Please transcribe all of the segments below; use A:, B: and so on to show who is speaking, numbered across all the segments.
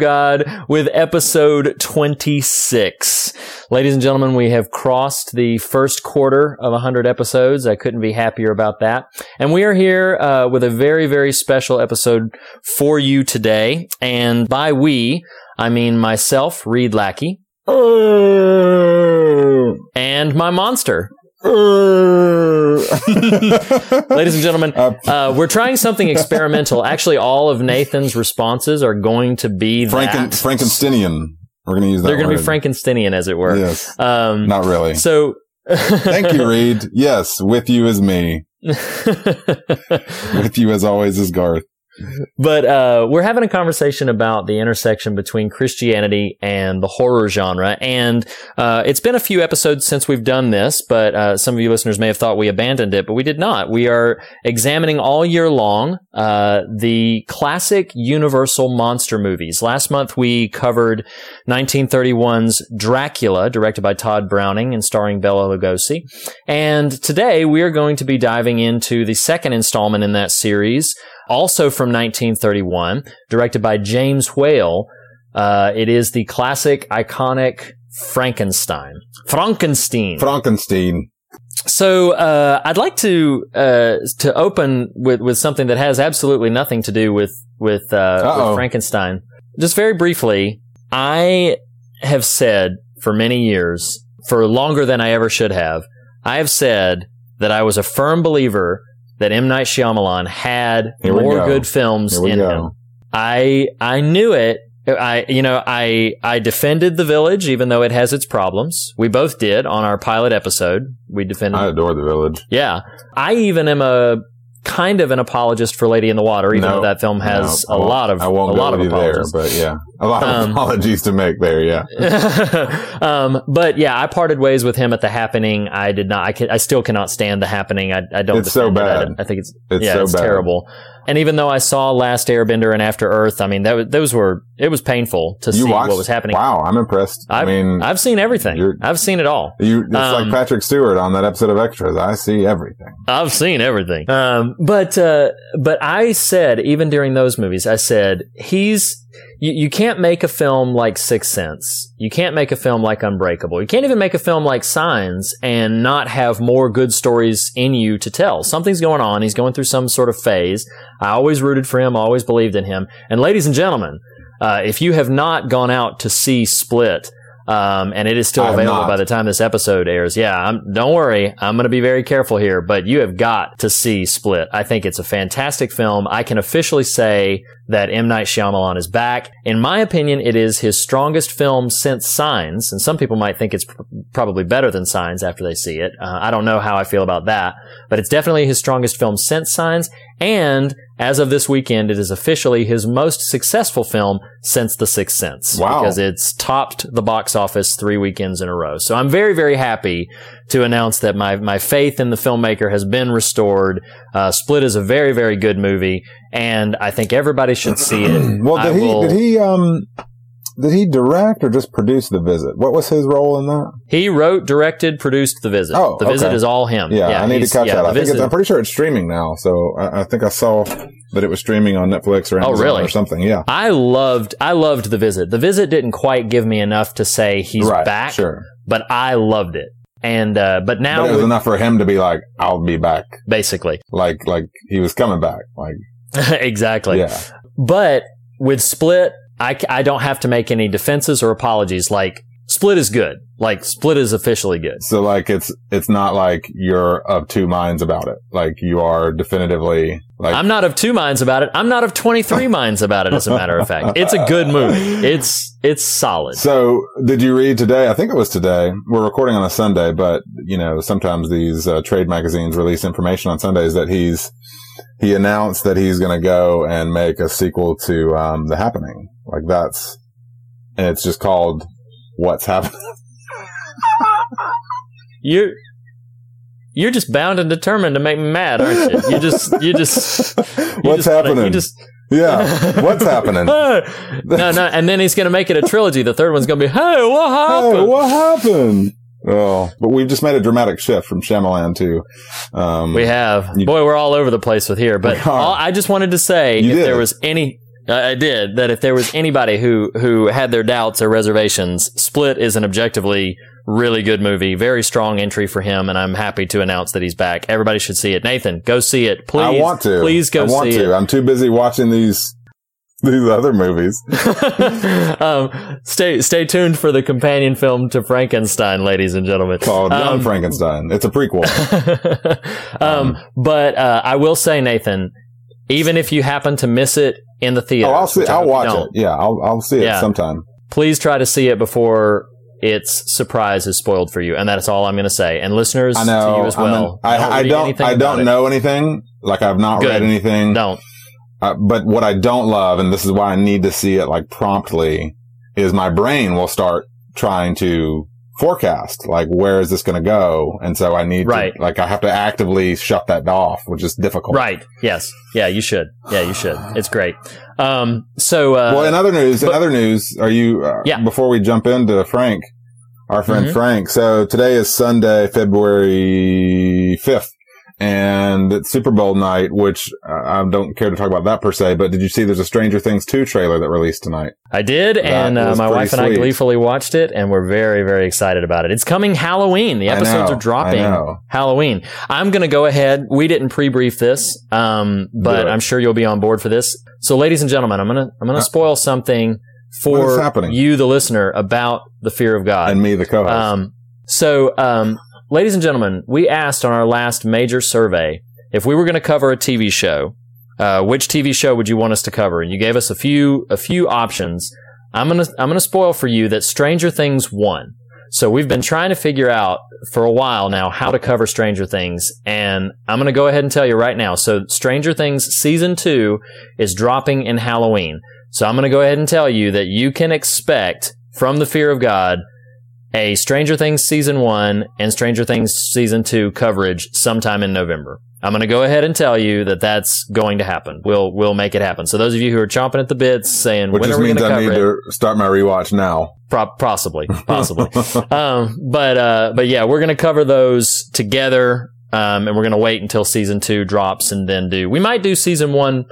A: God
B: with episode 26. Ladies and gentlemen, we have crossed the first quarter of 100 episodes. I couldn't be happier about that. And we are here uh, with a very, very special episode for you today. And by we, I mean myself, Reed Lackey, and my monster, Ladies and gentlemen, uh, we're trying something experimental. Actually, all of Nathan's responses are going to be
C: Franken. Frankensteinian. We're going to use that
B: They're going to be. Frankensteinian, as it were.
C: Yes.
B: Um,
C: Not really.
B: so,
C: Thank you, Reed. Yes, with you is me. With you as always is Garth.
B: But uh, we're having a conversation about the intersection between Christianity and the horror genre. And uh, it's been a few episodes since we've done this, but uh, some of you listeners may have thought we abandoned it, but we did not. We are examining all year long uh, the classic Universal monster movies. Last month we covered 1931's Dracula, directed by Tod Browning and starring Bela Lugosi. And today we are going to be diving into the second installment in that series, also from 1931, directed by James Whale. Uh, it is the classic, iconic Frankenstein. Frankenstein.
C: Frankenstein.
B: So uh, I'd like to uh, to open with, with something that has absolutely nothing to do with with, uh, with Frankenstein. Just very briefly, I have said for many years, for longer than I ever should have, I have said that I was a firm believer that M Night Shyamalan had
C: Here
B: more
C: go.
B: good films in
C: go.
B: him. I I knew it. I you know I I defended the village even though it has its problems. We both did on our pilot episode. We defended.
C: I adore the village.
B: yeah, I even am a kind of an apologist for Lady in the Water, even
C: No,
B: though that film has
C: No,
B: a lot of
C: I won't
B: a lot of
C: you there,
B: apologies.
C: but yeah, a lot of
B: Um,
C: apologies to make there. Yeah,
B: um, but yeah, I parted ways with him at the happening. I did not. I, can, I still cannot stand the happening. I, I don't.
C: It's so
B: defend it. I
C: bad.
B: I, think it's,
C: It's
B: yeah,
C: so
B: it's
C: bad.
B: terrible. And even though I saw Last Airbender and After Earth, I mean, that those were it was painful to
C: you
B: see
C: watched
B: what was happening.
C: Wow, I'm impressed. I
B: I've,
C: mean,
B: I've seen everything. I've seen it all.
C: you. It's
B: um,
C: like Patrick Stewart on that episode of Extras. I see everything.
B: I've seen everything. Um, but uh, but I said even during those movies, I said he's you, you can't make a film like Sixth Sense. You can't make a film like Unbreakable. You can't even make a film like Signs and not have more good stories in you to tell. Something's going on. He's going through some sort of phase. I always rooted for him. Always believed in him. And ladies and gentlemen, uh, if you have not gone out to see Split. Um, and it is still available by the time this episode airs. Yeah, I'm, don't worry. I'm going to be very careful here, but you have got to see Split. I think it's a fantastic film. I can officially say that M. Night Shyamalan is back. In my opinion, it is his strongest film since Signs, and some people might think it's pr- probably better than Signs after they see it. Uh, I don't know how I feel about that, but it's definitely his strongest film since Signs, and as of this weekend, it is officially his most successful film since The Sixth Sense.
C: Wow.
B: Because it's topped the box office three weekends in a row. So I'm very, very happy to announce that my, my faith in the filmmaker has been restored. Uh, Split is a very, very good movie, and I think everybody should see it.
C: Well,
B: I
C: did he?
B: will-
C: Did he? Um, did he direct or just produce the visit? What was his role in that?
B: He wrote, directed, produced the visit.
C: Oh,
B: the visit is all him.
C: Yeah, I need to catch
B: yeah,
C: that. I think I'm pretty sure it's streaming now. So I, I think I saw that it was streaming on Netflix or
B: Oh,
C: Amazon
B: really?
C: or something. Yeah.
B: I loved, I loved the visit. The visit didn't quite give me enough to say he's
C: right.
B: back,
C: Sure.
B: but I loved it. And uh, but now
C: But it was enough for him to be like, I'll be back.
B: basically,
C: Like, like he was coming back. Like,
B: exactly.
C: yeah.
B: But with Split, I, I don't have to make any defenses or apologies. Like Split is good. Like Split is officially good.
C: So like, it's, it's not like you're of two minds about it. Like you are definitively like,
B: I'm not of two minds about it. I'm not of 23 minds about it. As a matter of fact, it's a good movie. It's it's solid.
C: So, did you read today? I think it was today. We're recording on a Sunday, but you know, sometimes these uh, trade magazines release information on Sundays that he's he announced that he's going to go and make a sequel to um, The Happening. Like that's, and it's just called What's Happening.
B: You're you're just bound and determined to make me mad, aren't you? You just you just you
C: What's
B: just wanna-
C: happening?
B: You just
C: yeah, what's happening?
B: no, no, and then he's gonna make it a trilogy. The third one's gonna be, hey, what happened?
C: Hey, what happened? Oh, but we've just made a dramatic shift from Shyamalan to um,
B: We have.
C: You-
B: Boy, we're all over the place with here. But all, I just wanted to say
C: You
B: if
C: did.
B: there was any. I I did that. If there was anybody who who had their doubts or reservations, Split is an objectively really good movie. Very strong entry for him, and I'm happy to announce that he's back. Everybody should see it. Nathan, go see it, please.
C: I want to.
B: Please go
C: I want
B: see
C: to. I'm too busy watching these these other movies.
B: um, stay stay tuned for the companion film to Frankenstein, ladies and gentlemen.
C: called Young
B: Um,
C: Frankenstein. It's a prequel.
B: um, but uh, I will say, Nathan, even if you happen to miss it in the theater,
C: oh, I'll see.
B: I
C: I'll watch it. Yeah, I'll I'll see it
B: Yeah.
C: sometime.
B: Please try to see it before its surprise is spoiled for you, and that's all I'm going to say. And listeners,
C: I know.
B: to you as well.
C: I, I don't. I don't
B: it.
C: know anything. Like I've not
B: Good.
C: read anything.
B: Don't.
C: Uh, but what I don't love, and this is why I need to see it like promptly, is my brain will start trying to forecast like where is this going to go, and so I need
B: Right.
C: to like I have to actively shut that off, which is difficult.
B: Right. Yes. Yeah. You should. Yeah. You should. It's great. Um. So. Uh,
C: well, in other news, in other news, are you? Uh,
B: Yeah.
C: Before we jump into Frank, our friend
B: Mhm.
C: Frank. So today is Sunday, February fifth, and it's Super Bowl night. Which uh, I don't care to talk about that per se. But did you see? There's a Stranger Things two trailer that released tonight.
B: I did, and uh, my wife and I gleefully watched it, and we're very, very excited about it. It's coming Halloween. The episodes
C: know,
B: are dropping Halloween. I'm going to go ahead. We didn't pre-brief this, um, but I'm sure you'll be on board for this. So, ladies and gentlemen, I'm gonna I'm gonna
C: Uh,
B: spoil something for you, the listener, about the fear of God.
C: and me, the co-host.
B: Um, so, um, ladies and gentlemen, we asked on our last major survey if we were going to cover a TV show, uh, which TV show would you want us to cover? And you gave us a few a few options. I'm gonna I'm gonna spoil for you that Stranger Things won. So we've been trying to figure out for a while now how to cover Stranger Things, and I'm gonna go ahead and tell you right now. So Stranger Things season two is dropping in Halloween. So I'm gonna go ahead and tell you that you can expect from the fear of God a Stranger Things season one and Stranger Things season two coverage sometime in November. I'm going to go ahead and tell you that that's going to happen. We'll we'll make it happen. So those of you who are chomping at the bits, saying
C: which
B: when are we going
C: means I need
B: it?
C: to start my rewatch now.
B: Pro- possibly, possibly. um, but uh, but yeah, we're going to cover those together, um, and we're going to wait until season two drops and then do. We might do season one,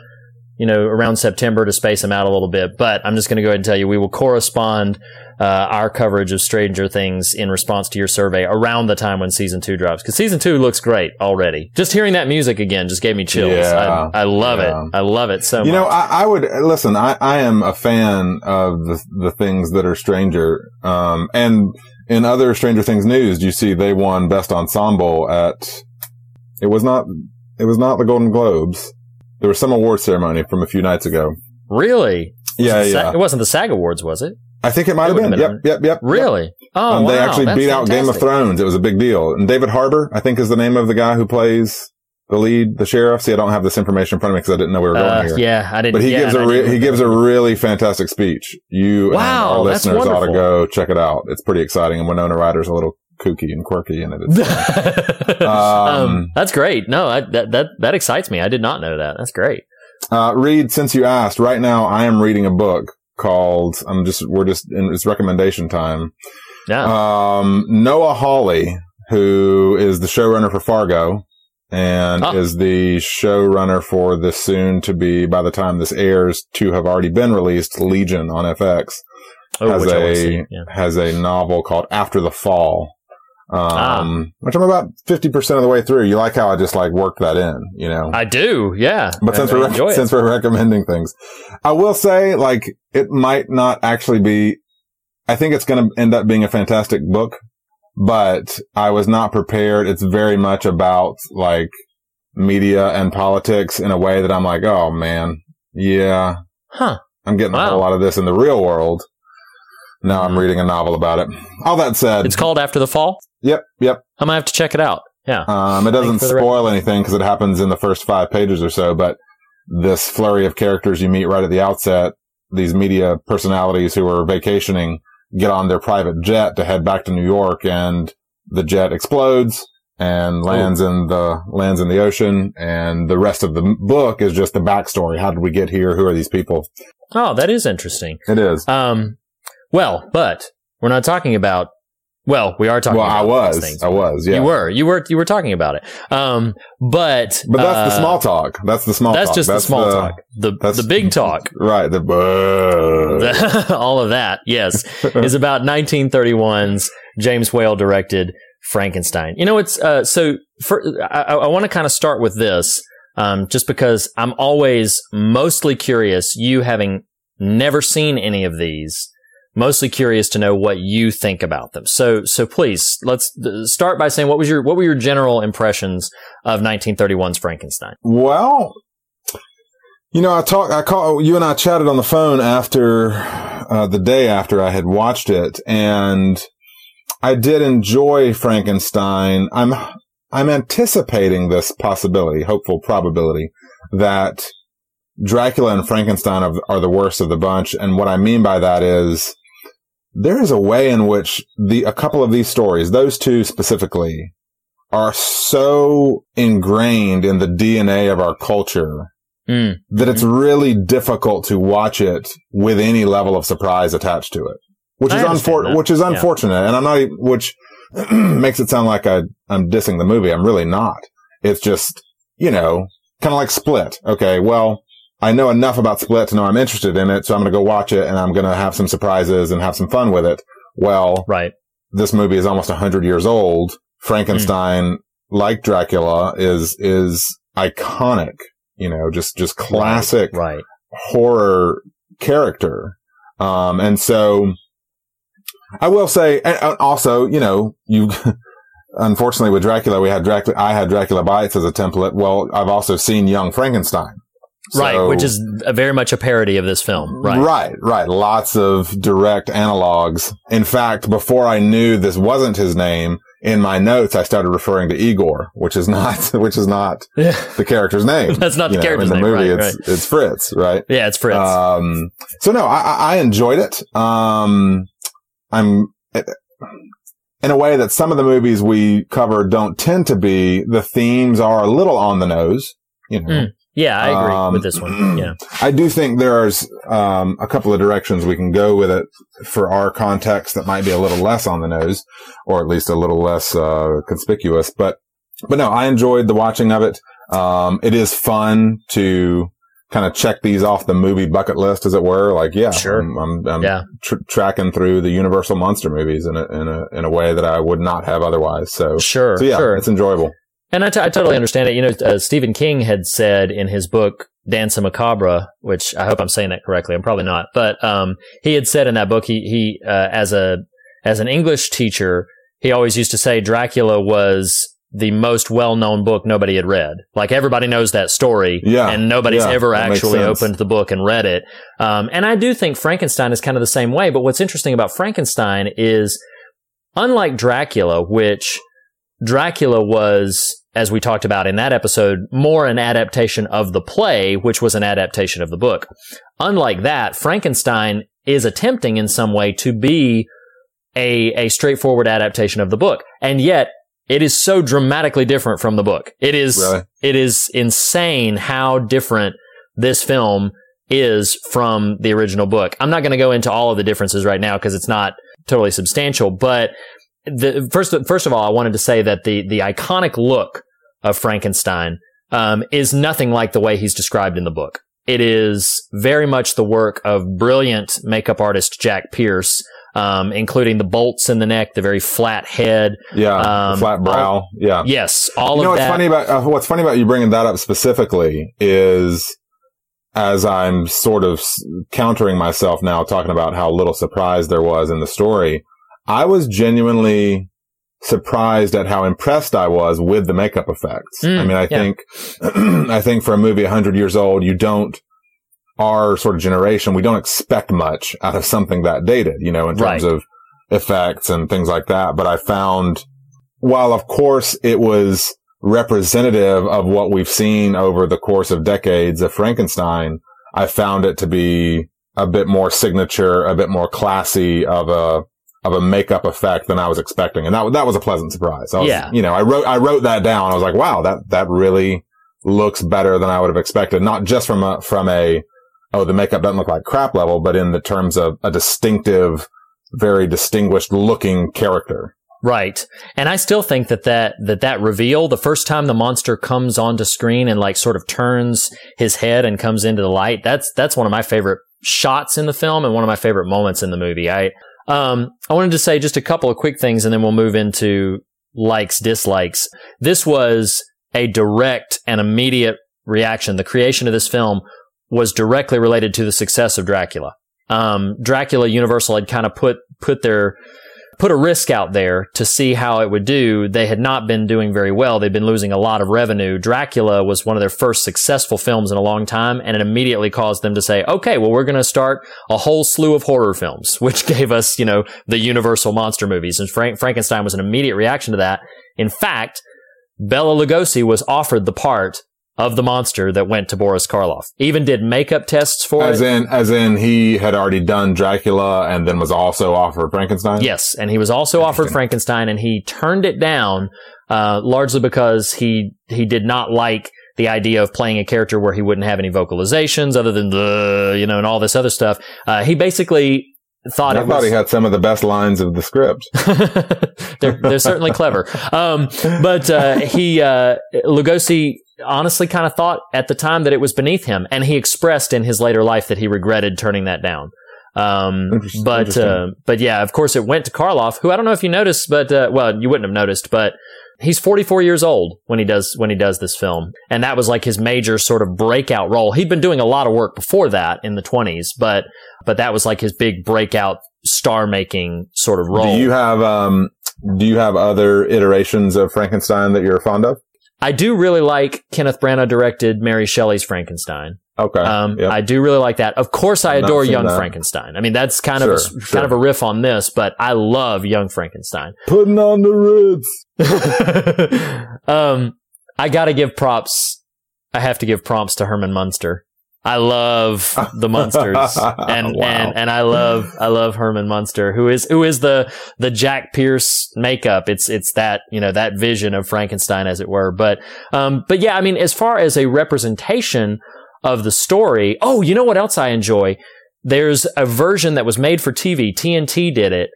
B: you know, around September to space them out a little bit. But I'm just going to go ahead and tell you, we will correspond uh, our coverage of Stranger Things in response to your survey around the time when season two drops. Because season two looks great already. Just hearing that music again just gave me chills.
C: Yeah.
B: I, I love
C: Yeah.
B: it. I love it so
C: You know. I, I would listen. I, I am a fan of the the things that are Stranger. Um, and in other Stranger Things news, you see they won Best Ensemble at. It was not. It was not the Golden Globes. There was some award ceremony from a few nights ago.
B: really?
C: Yeah,
B: The Sa-
C: yeah.
B: It wasn't the SAG Awards, was it?
C: I think it might
B: It
C: have been.
B: been
C: Yep, yep, yep.
B: Really? Oh,
C: Um,
B: wow.
C: They actually beat out Game of. Thrones. It was a big deal. And David Harbour, I think, is the name of the guy who plays the lead, the sheriff. See, I don't have this information in front of me because I didn't know we were going
B: Uh,
C: here.
B: yeah, I didn't.
C: But he
B: yeah,
C: gives a re- he gives a really fantastic speech. You
B: Wow,
C: and our listeners ought to go check it out. It's pretty exciting. And Winona Ryder's a little kooky and quirky in it. It's,
B: um,
C: Um,
B: that's great. No, I, that that that excites me. I did not know that. That's great.
C: uh, Reed, since you asked, right now I am reading a book called. I'm just we're just in it's recommendation time.
B: Yeah.
C: Um, Noah Hawley, who is the showrunner for Fargo and
B: Ah.
C: is the showrunner for the soon to be, by the time this airs, to have already been released Legion on FX,
B: oh,
C: has
B: which I want to
C: a.
B: Yeah.
C: has a novel called After the Fall. Um,
B: Ah.
C: which I'm about 50% of the way through. You like how I just like worked that in, you know?
B: I do. Yeah.
C: But since
B: I
C: we're, since we're recommending things, I will say like it might not actually be, I think it's going to end up being a fantastic book, but I was not prepared. It's very much about like media and politics in a way that I'm like, oh man, yeah,
B: huh.
C: I'm getting a
B: Wow.
C: whole lot of this in the real world. Now I'm
B: Mhm.
C: reading a novel about it. All that said,
B: It's called After the Fall.
C: Yep, yep.
B: I'm gonna have to check it out. Yeah.
C: Um, it doesn't spoil anything because it happens in the first five pages or so, but this flurry of characters you meet right at the outset, these media personalities who are vacationing get on their private jet to head back to New York and the jet explodes and lands in the, lands in the ocean. And the rest of the book is just the backstory. How did we get here? Who are these people?
B: Oh, that is interesting.
C: It is.
B: Um, well, but we're not talking about. Well, we are talking.
C: Well,
B: about
C: I was,
B: things.
C: I was, yeah.
B: You were, you were, you were talking about it. Um, but
C: But that's the
B: uh,
C: small talk. That's the small talk.
B: That's
C: talk.
B: just the small talk. The
C: that's-
B: the big talk.
C: Right. The, uh,
B: all of that, yes, is about 1931's James Whale directed Frankenstein. You know, it's uh, so. For, I, I want to kind of start with this, um, just because I'm always mostly curious. You having never seen any of these, mostly curious to know what you think about them. So, so please let's uh, start by saying what was your what were your general impressions of 1931's Frankenstein?
C: Well, you know, I talked, I call you and I chatted on the phone after, uh, the day after I had watched it and I did enjoy Frankenstein. I'm, I'm anticipating this possibility, hopeful probability that Dracula and Frankenstein are, are the worst of the bunch. And what I mean by that is there is a way in which the, a couple of these stories, those two specifically, are so ingrained in the DNA of our culture
B: Mm,
C: that it's really difficult to watch it with any level of surprise attached to it, which
B: I
C: is unfor-
B: that.
C: which is
B: Yeah.
C: unfortunate. And I'm not, which makes it sound like I, I'm dissing the movie. I'm really not. It's just, you know, kind of like Split. Okay. Well, I know enough about Split to know I'm interested in it. So I'm going to go watch it and I'm going to have some surprises and have some fun with it. Well,
B: right.
C: this movie is almost 100 years old. Frankenstein, like Dracula, is is iconic. You know, just just classic
B: Right.
C: horror character. Um, and so I will say, and and also, you know, you. Unfortunately, with Dracula, we had Dracula. I had Dracula Bites as a template. Well, I've also seen Young Frankenstein,
B: right. Which is a, very much a parody of this film. Right.
C: Right, right. Lots of direct analogs. In fact, before I knew this wasn't his name, in my notes I started referring to Igor, which is not which is not the character's name.
B: That's not the
C: know,
B: character's
C: in the
B: name,
C: movie.
B: right,
C: it's it's Fritz, right?
B: yeah, it's Fritz.
C: Um, so no, I, I enjoyed it. Um, I'm in a way that some of the movies we cover don't tend to be. The themes are a little on the nose. You know,
B: Mm. Yeah, I agree
C: um,
B: with this one. Yeah.
C: I do think there's um, a couple of directions we can go with it for our context that might be a little less on the nose, or at least a little less uh, conspicuous. But but no, I enjoyed the watching of it. Um, it is fun to kind of check these off the movie bucket list, as it were. Like, yeah,
B: Sure.
C: I'm, I'm, I'm
B: Yeah.
C: tr- tracking through the Universal monster movies in a, in a in a way that I would not have otherwise. So,
B: Sure.
C: so yeah,
B: sure.
C: it's enjoyable.
B: And I, t- I totally understand it. You know, uh, Stephen King had said in his book Danza Macabre, which I hope I'm saying that correctly. I'm probably not, but um, he had said in that book he he uh, as a as an English teacher he always used to say Dracula was the most well known book nobody had read. Like everybody knows that story,
C: Yeah,
B: and nobody's
C: yeah,
B: ever actually opened the book and read it. Um, and I do think Frankenstein is kind of the same way. But what's interesting about Frankenstein is, unlike Dracula, which Dracula was, as we talked about in that episode, more an adaptation of the play, which was an adaptation of the book. Unlike that, Frankenstein is attempting in some way to be a, a straightforward adaptation of the book. And yet, it is so dramatically different from the book. It is,
C: Really?
B: it is insane how different this film is from the original book. I'm not going to go into all of the differences right now because it's not totally substantial, but the first first of all, I wanted to say that the the iconic look of Frankenstein um, is nothing like the way he's described in the book. It is very much the work of brilliant makeup artist Jack Pierce, um, including the bolts in the neck, the very flat head.
C: Yeah,
B: Um,
C: flat brow.
B: all-
C: yeah.
B: Yes, all
C: you know
B: of
C: what's
B: that.
C: funny about uh, what's funny about you bringing that up specifically is as I'm sort of s- countering myself now, talking about how little surprise there was in the story. I was genuinely surprised at how impressed I was with the makeup effects.
B: Mm,
C: I mean, I
B: yeah.
C: think, I think for a movie 100 years old, you don't, our sort of generation, we don't expect much out of something that dated, you know, in terms
B: Right.
C: of effects and things like that. But I found, while of course it was representative of what we've seen over the course of decades of Frankenstein, I found it to be a bit more signature, a bit more classy of a, of a makeup effect than I was expecting. And that, that was a pleasant surprise. I was,
B: Yeah.
C: You know, I wrote, I wrote that down. I was like, wow, that, that really looks better than I would have expected. Not just from a, from a, oh, the makeup doesn't look like crap level, but in the terms of a distinctive, very distinguished looking character.
B: Right. And I still think that that, that that reveal, the first time the monster comes onto screen and like sort of turns his head and comes into the light, that's, that's one of my favorite shots in the film and one of my favorite moments in the movie. I, um, I wanted to say just a couple of quick things and then we'll move into likes, dislikes. This was a direct and immediate reaction. The creation of this film was directly related to the success of Dracula. Um, Dracula Universal had kind of put, put their, put a risk out there to see how it would do. They had not been doing very well. They'd been losing a lot of revenue. Dracula was one of their first successful films in a long time, and it immediately caused them to say, okay, well, we're going to start a whole slew of horror films, which gave us, you know, the Universal monster movies. And Frank- Frankenstein was an immediate reaction to that. In fact, Bela Lugosi was offered the part of the monster that went to Boris Karloff. Even did makeup tests for
C: As
B: it.
C: in, as in he had already done Dracula and then was also offered Frankenstein?
B: Yes, and he was also offered Frankenstein, and he turned it down uh, largely because he he did not like the idea of playing a character where he wouldn't have any vocalizations other than the you know and all this other stuff. Uh, he basically thought
C: I
B: it
C: thought
B: was
C: he had some of the best lines of the script.
B: they're, they're certainly clever. Um, but uh, he uh, Lugosi honestly kind of thought at the time that it was beneath him, and he expressed in his later life that he regretted turning that down. Um,
C: Interest-
B: but
C: interesting.
B: uh, but yeah, of course, it went to Karloff, who I don't know if you noticed, but uh, well, you wouldn't have noticed, but he's 44 years old when he does when he does this film, and that was like his major sort of breakout role. He'd been doing a lot of work before that in the 20s, but but that was like his big breakout star making sort of role.
C: Do you have, um, do you have other iterations of Frankenstein that you're fond of?
B: I do really like Kenneth Branagh directed Mary Shelley's Frankenstein.
C: Okay.
B: Um,
C: Yep.
B: I do really like that. Of course, I
C: I've
B: adore Young
C: that.
B: Frankenstein. I mean, that's kind of a,
C: Sure,
B: kind of a riff on this, but I love Young Frankenstein.
C: Putting on the Ritz.
B: um, I gotta give props. I have to give props to Herman Munster. I love the Munsters, and
C: Wow.
B: and and I love I love Herman Munster, who is who is the the Jack Pierce makeup. It's it's that you know that vision of Frankenstein, as it were. But um, but yeah, I mean, as far as a representation of the story, oh, you know what else I enjoy? There's a version that was made for TV. TNT did it.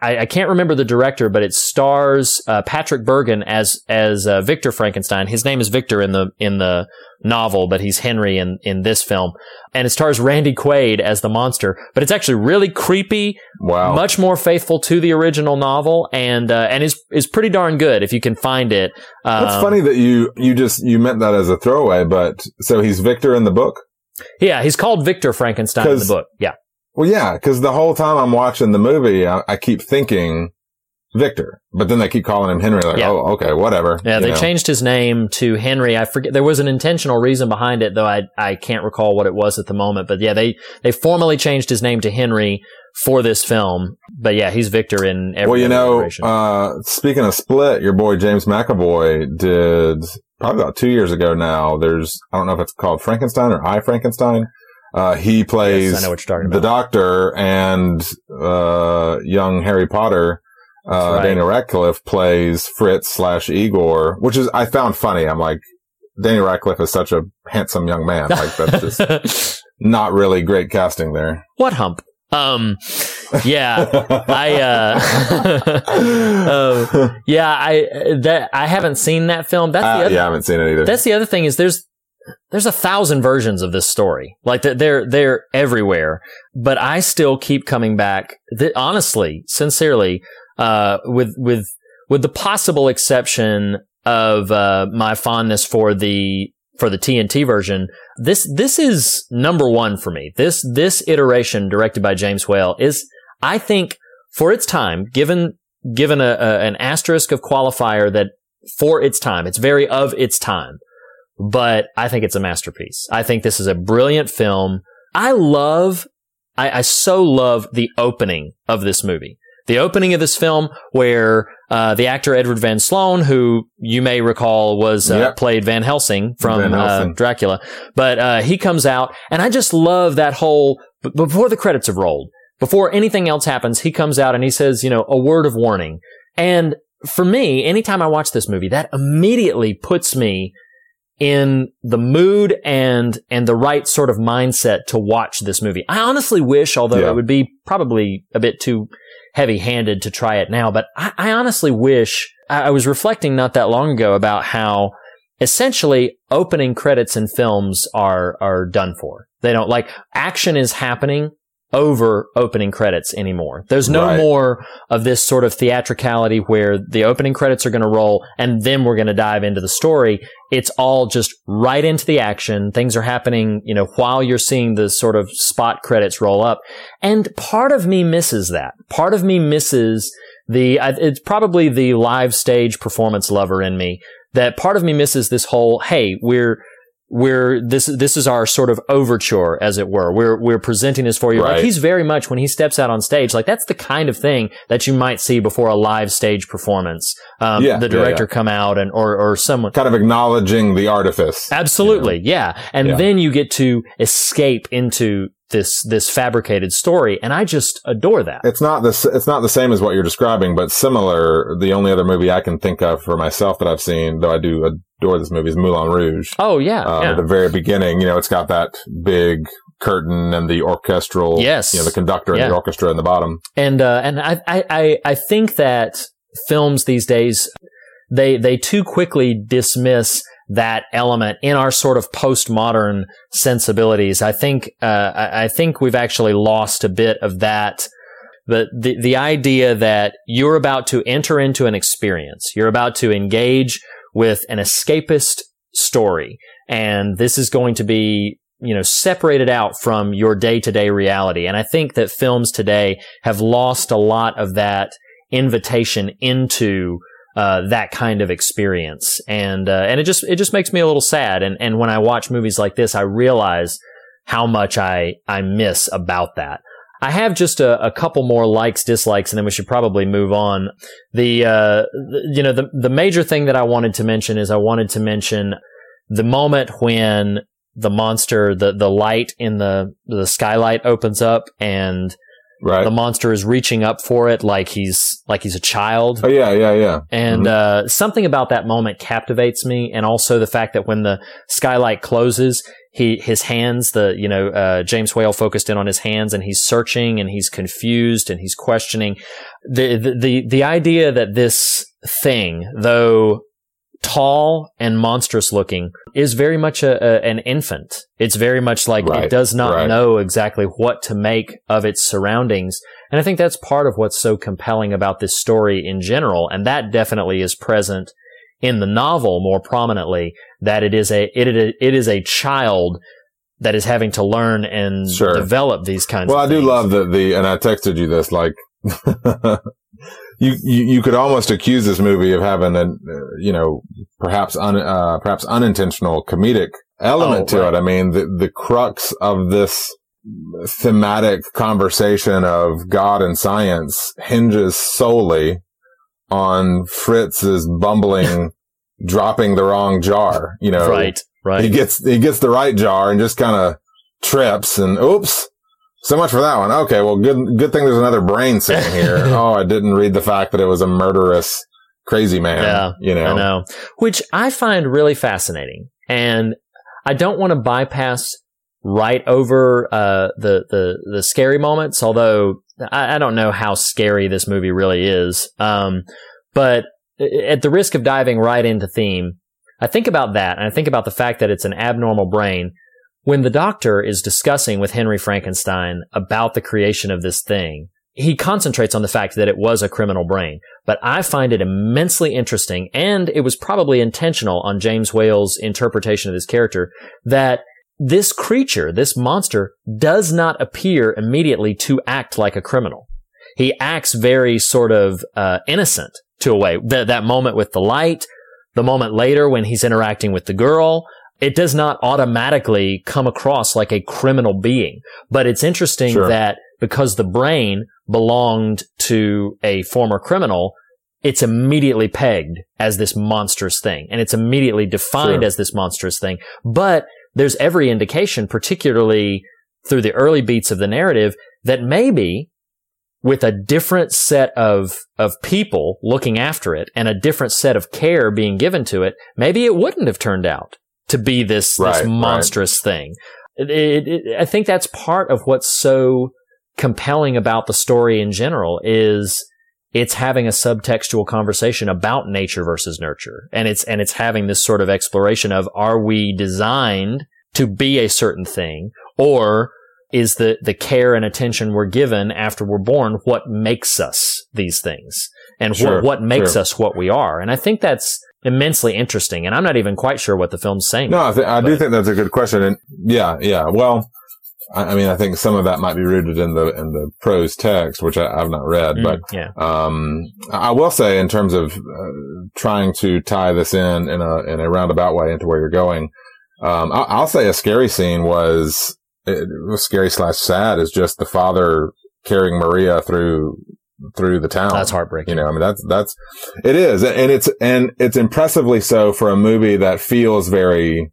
B: I, I can't remember the director, but it stars uh, Patrick Bergin as as uh, Victor Frankenstein. His name is Victor in the in the novel, but he's Henry in in this film, and it stars Randy Quaid as the monster. But it's actually really creepy,
C: Wow.
B: much more faithful to the original novel, and uh, and is is pretty darn good if you can find it.
C: That's
B: Um,
C: funny that you, you just, you meant that as a throwaway, but so he's Victor in the book?
B: Yeah, he's called Victor Frankenstein in the book. Yeah.
C: Well, yeah, because the whole time I'm watching the movie, I, I keep thinking Victor, but then they keep calling him Henry. Like,
B: Yeah.
C: oh, okay, whatever.
B: Yeah, they
C: know.
B: changed his name to Henry. I forget there was an intentional reason behind it, though I I can't recall what it was at the moment. But yeah, they they formally changed his name to Henry for this film. But yeah, he's Victor in every
C: Well, you know, uh, speaking of Split, your boy James McAvoy did probably about two years ago now. There's, I don't know if it's called Frankenstein or I Frankenstein. Uh, he plays
B: Yes, I know what you're talking
C: the
B: about.
C: doctor and, uh, young Harry Potter. Uh,
B: right.
C: Daniel Radcliffe plays Fritz slash Igor, which is, I found funny. I'm like, Daniel Radcliffe is such a handsome young man. Like that's just, not really great casting there.
B: What hump? Um, yeah, I, uh, uh, yeah, I, that, I haven't seen that film. That's the
C: Uh,
B: other,
C: yeah, I haven't seen it either.
B: that's the other thing is there's, there's a thousand versions of this story. Like they're, they're, everywhere, but I still keep coming back. Honestly, sincerely, uh, with, with, with the possible exception of, uh, my fondness for the, for the TNT version, this this is number one for me. This this iteration directed by James Whale is, I think, for its time, given given a, a an asterisk of qualifier that for its time, it's very of its time. But I think it's a masterpiece. I think this is a brilliant film. I love, I, I so love the opening of this movie. The opening of this film, where uh, the actor Edward Van Sloan, who you may recall was uh,
C: Yep.
B: played Van Helsing from
C: Van
B: uh, Dracula, but uh, he comes out, and I just love that whole. b- Before the credits have rolled, before anything else happens, he comes out and he says, you know, a word of warning. And for me, anytime I watch this movie, that immediately puts me in the mood and and the right sort of mindset to watch this movie. I honestly wish, although
C: Yeah.
B: it would be probably a bit too heavy handed to try it now, but I, I honestly wish I, I was reflecting not that long ago about how essentially opening credits in films are are done for. They don't like action is happening over opening credits anymore. There's no
C: Right.
B: more of this sort of theatricality where the opening credits are going to roll and then we're going to dive into the story. It's all just right into the action. Things are happening, you know, while you're seeing the sort of spot credits roll up. And part of me misses that. Part of me misses the, it's probably the live stage performance lover in me that part of me misses this whole, hey, we're, we're this this is our sort of overture as it were we're we're presenting this for you like he's very much when he steps out on stage like that's the kind of thing that you might see before a live stage performance um,
C: Yeah,
B: the director
C: yeah.
B: come out and or or someone
C: kind of acknowledging the artifice.
B: Absolutely, yeah. And
C: Yeah.
B: then you get to escape into this this fabricated story, and I just adore that.
C: It's not the s- it's not the same as what you're describing, but similar. The only other movie I can think of for myself that I've seen, though I do adore this movie, is Moulin Rouge.
B: Oh yeah,
C: Um,
B: yeah.
C: At the very beginning, you know, it's got that big curtain and the orchestral,
B: Yes.
C: you know, the conductor
B: Yeah.
C: and the orchestra in the bottom.
B: and uh, and I, I I I think that films these days they they too quickly dismiss that element in our sort of postmodern sensibilities. I think uh, I, I think we've actually lost a bit of that. The, the the idea that you're about to enter into an experience, you're about to engage with an escapist story, and this is going to be you know separated out from your day to day reality. And I think that films today have lost a lot of that invitation into uh, that kind of experience, and uh, and it just it just makes me a little sad. And and when I watch movies like this, I realize how much I I miss about that. I have just a, a couple more likes, dislikes, and then we should probably move on. The, uh, the- you know, the, the major thing that I wanted to mention is I wanted to mention the moment when the monster, the, the light in the, the skylight opens up and
C: Right.
B: the monster is reaching up for it like he's, like he's a child.
C: oh yeah, yeah, yeah.
B: And uh, something about that moment captivates me, and also the fact that when the skylight closes, he his hands, the you know uh, James Whale focused in on his hands, and he's searching, and he's confused, and he's questioning the the the, the idea that this thing, though tall and monstrous looking, is very much a, a an infant. It's very much like it does not
C: right.
B: know exactly what to make of its surroundings. And I think that's part of what's so compelling about this story in general. And that definitely is present in the novel more prominently that it is a, it, it, it is a child that is having to learn and
C: Sure.
B: develop these kinds of Well,
C: I do
B: things.
C: love that the, and I texted you this, like, you, you, you could almost accuse this movie of having a, you know, perhaps un, uh, perhaps unintentional comedic element
B: Oh,
C: to
B: right.
C: it. I mean, the, the crux of this thematic conversation of God and science hinges solely on Fritz's bumbling, dropping the wrong jar, you know,
B: Right, right.
C: he gets he gets the right jar and just kind of trips and oops. So much for that one. Okay, well, good good thing there's another brain sitting here. oh, I didn't read the fact that it was a murderous crazy man.
B: Yeah,
C: you know.
B: I know. Which I find really fascinating. And I don't want to bypass right over uh, the the the scary moments. Although I, I, don't know how scary this movie really is, um, but at the risk of diving right into theme, I think about that, and I think about the fact that it's an abnormal brain. When the doctor is discussing with Henry Frankenstein about the creation of this thing, he concentrates on the fact that it was a criminal brain. But I find it immensely interesting, and it was probably intentional on James Whale's interpretation of his character, that this creature, this monster, does not appear immediately to act like a criminal. He acts very sort of uh, innocent to a way. Th- that moment with the light, the moment later when he's interacting with the girl, it does not automatically come across like a criminal being. But it's interesting sure. that because the brain belonged to a former criminal, it's immediately pegged as this monstrous thing and it's immediately defined sure. as this monstrous thing. But there's every indication, particularly through the early beats of the narrative, that maybe with a different set of, of people looking after it and a different set of care being given to it, maybe it wouldn't have turned out to be this, right, this monstrous right. thing. It, it, it, I think that's part of what's so compelling about the story in general is it's having a subtextual conversation about nature versus nurture. And it's, and it's having this sort of exploration of are we designed to be a certain thing or is the, the care and attention we're given after we're born what makes us these things and sure, what, what makes sure. us what we are. And I think that's immensely interesting. And I'm not even quite sure what the film's saying.
C: No, I, th- I do think that's a good question. And yeah, yeah. Well, I, I, mean, I think some of that might be rooted in the in the prose text, which I, have not read. Mm, but yeah. um, I will say, in terms of uh, trying to tie this in in a in a roundabout way into where you're going, um, I, will say a scary scene was it was scary slash sad is just the father carrying Maria through through the town.
B: That's heartbreaking.
C: You know, I mean, that's, that's, it is. And it's, and it's impressively so for a movie that feels very,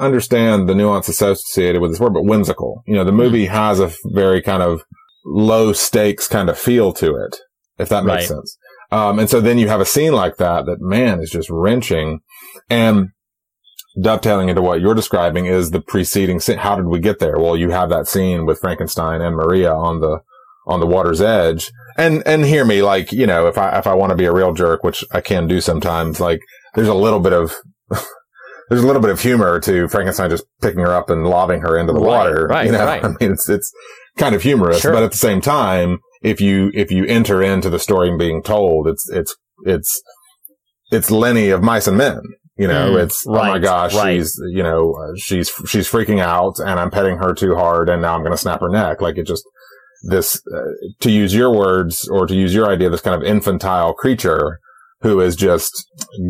C: understand the nuance associated with this word, but whimsical. You know, the movie mm. has a very kind of low stakes kind of feel to it, if that makes right. sense. Um, and so then you have a scene like that that man is just wrenching and dovetailing into what you're describing is the preceding scene. How did we get there? Well, you have that scene with Frankenstein and Maria on the, on the water's edge. And, and hear me, like, you know, if I, if I want to be a real jerk, which I can do sometimes, like, there's a little bit of there's a little bit of humor to Frankenstein just picking her up and lobbing her into the
B: right,
C: water.
B: Right,
C: you know?
B: right.
C: I mean, it's, it's kind of humorous, sure. but at the same time, if you, if you enter into the story being told, it's, it's, it's, it's Lennie of Mice and Men. You know, mm, it's, right, oh my gosh, right. she's, you know, uh, she's, she's freaking out and I'm petting her too hard and now I'm going to snap her neck. Like it just, this, uh, to use your words or to use your idea, this kind of infantile creature who is just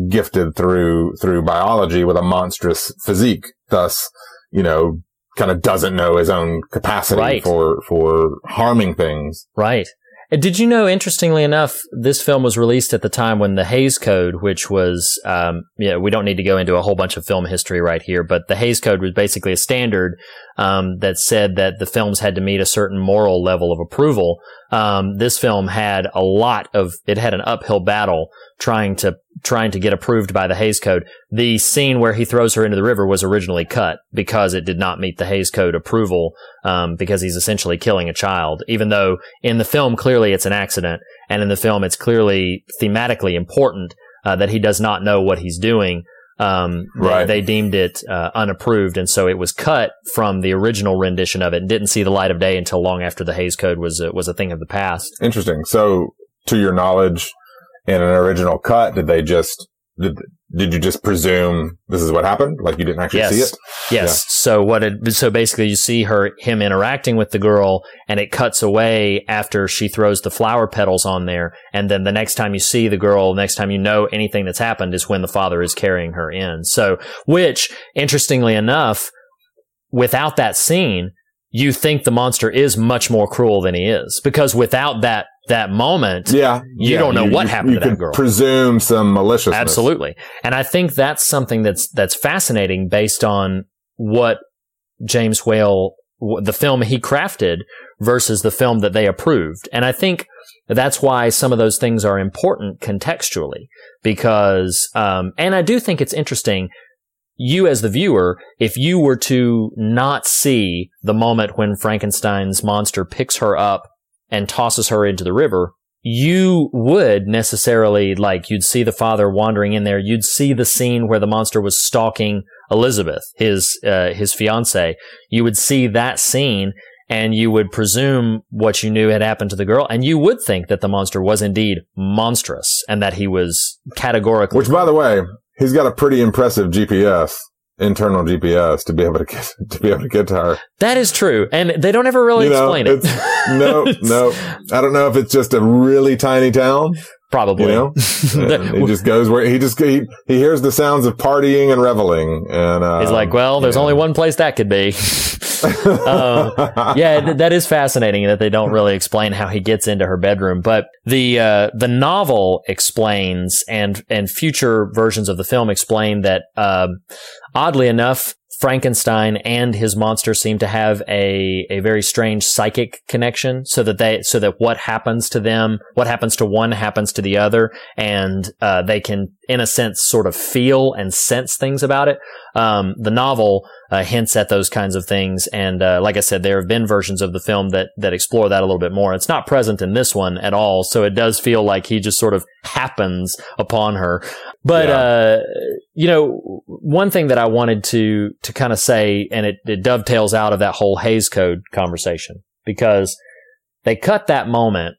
C: gifted through, through biology with a monstrous physique. Thus, you know, kind of doesn't know his own capacity right. for, for harming things.
B: Right. Did you know, interestingly enough, this film was released at the time when the Hays Code, which was, um, yeah, we don't need to go into a whole bunch of film history right here, but the Hays Code was basically a standard um, that said that the films had to meet a certain moral level of approval. Um, this film had a lot of, it had an uphill battle trying to trying to get approved by the Hays Code. The scene where he throws her into the river was originally cut because it did not meet the Hays Code approval um, because he's essentially killing a child. Even though in the film clearly it's an accident, and in the film it's clearly thematically important uh, that he does not know what he's doing. Um, right. they, deemed it uh, unapproved, and so it was cut from the original rendition of it and didn't see the light of day until long after the Hays Code was uh, was a thing of the past.
C: Interesting. So, to your knowledge, in an original cut? Did they just did did you just presume this is what happened? Like you didn't actually
B: yes.
C: see it?
B: Yes. Yeah. So what it, so basically you see her, him interacting with the girl and it cuts away after she throws the flower petals on there. And then the next time you see the girl, next time you know anything that's happened is when the father is carrying her in. So, which interestingly enough, without that scene, you think the monster is much more cruel than he is because without that that moment,
C: yeah,
B: you
C: yeah,
B: don't know
C: you,
B: what
C: you,
B: happened
C: you
B: to that girl.
C: Presume some maliciousness.
B: Absolutely, and I think that's something that's that's fascinating based on what James Whale, the film he crafted versus the film that they approved, and I think that's why some of those things are important contextually because, um, and I do think it's interesting you as the viewer, if you were to not see the moment when Frankenstein's monster picks her up and tosses her into the river, you would necessarily like you'd see the father wandering in there. You'd see the scene where the monster was stalking Elizabeth, his uh, his fiance. You would see that scene, and you would presume what you knew had happened to the girl, and you would think that the monster was indeed monstrous and that he was categorically.
C: Which, by the way, he's got a pretty impressive GPS, internal GPS, to be able to get to be able to get to her.
B: that is true, and they don't ever really
C: You know,
B: explain it.
C: no, no. I don't know if it's just a really tiny town,
B: Probably.
C: you know. He just goes where he just he, he hears the sounds of partying and reveling, and uh,
B: He's like, well, there's
C: yeah.
B: only one place that could be. um, yeah, th- that is fascinating that they don't really explain how he gets into her bedroom. But the uh, the novel explains, and and future versions of the film explain that, um, oddly enough, Frankenstein and his monster seem to have a a very strange psychic connection, so that they so that what happens to them, what happens to one, happens to the other, and uh, they can, in a sense, sort of feel and sense things about it. Um, the novel uh, hints at those kinds of things, and uh, like I said, there have been versions of the film that that explore that a little bit more. It's not present in this one at all, so it does feel like he just sort of happens upon her. But
C: Yeah.
B: uh, you know, one thing that I wanted to to kind of say, and it, it dovetails out of that whole Hays Code conversation because they cut that moment.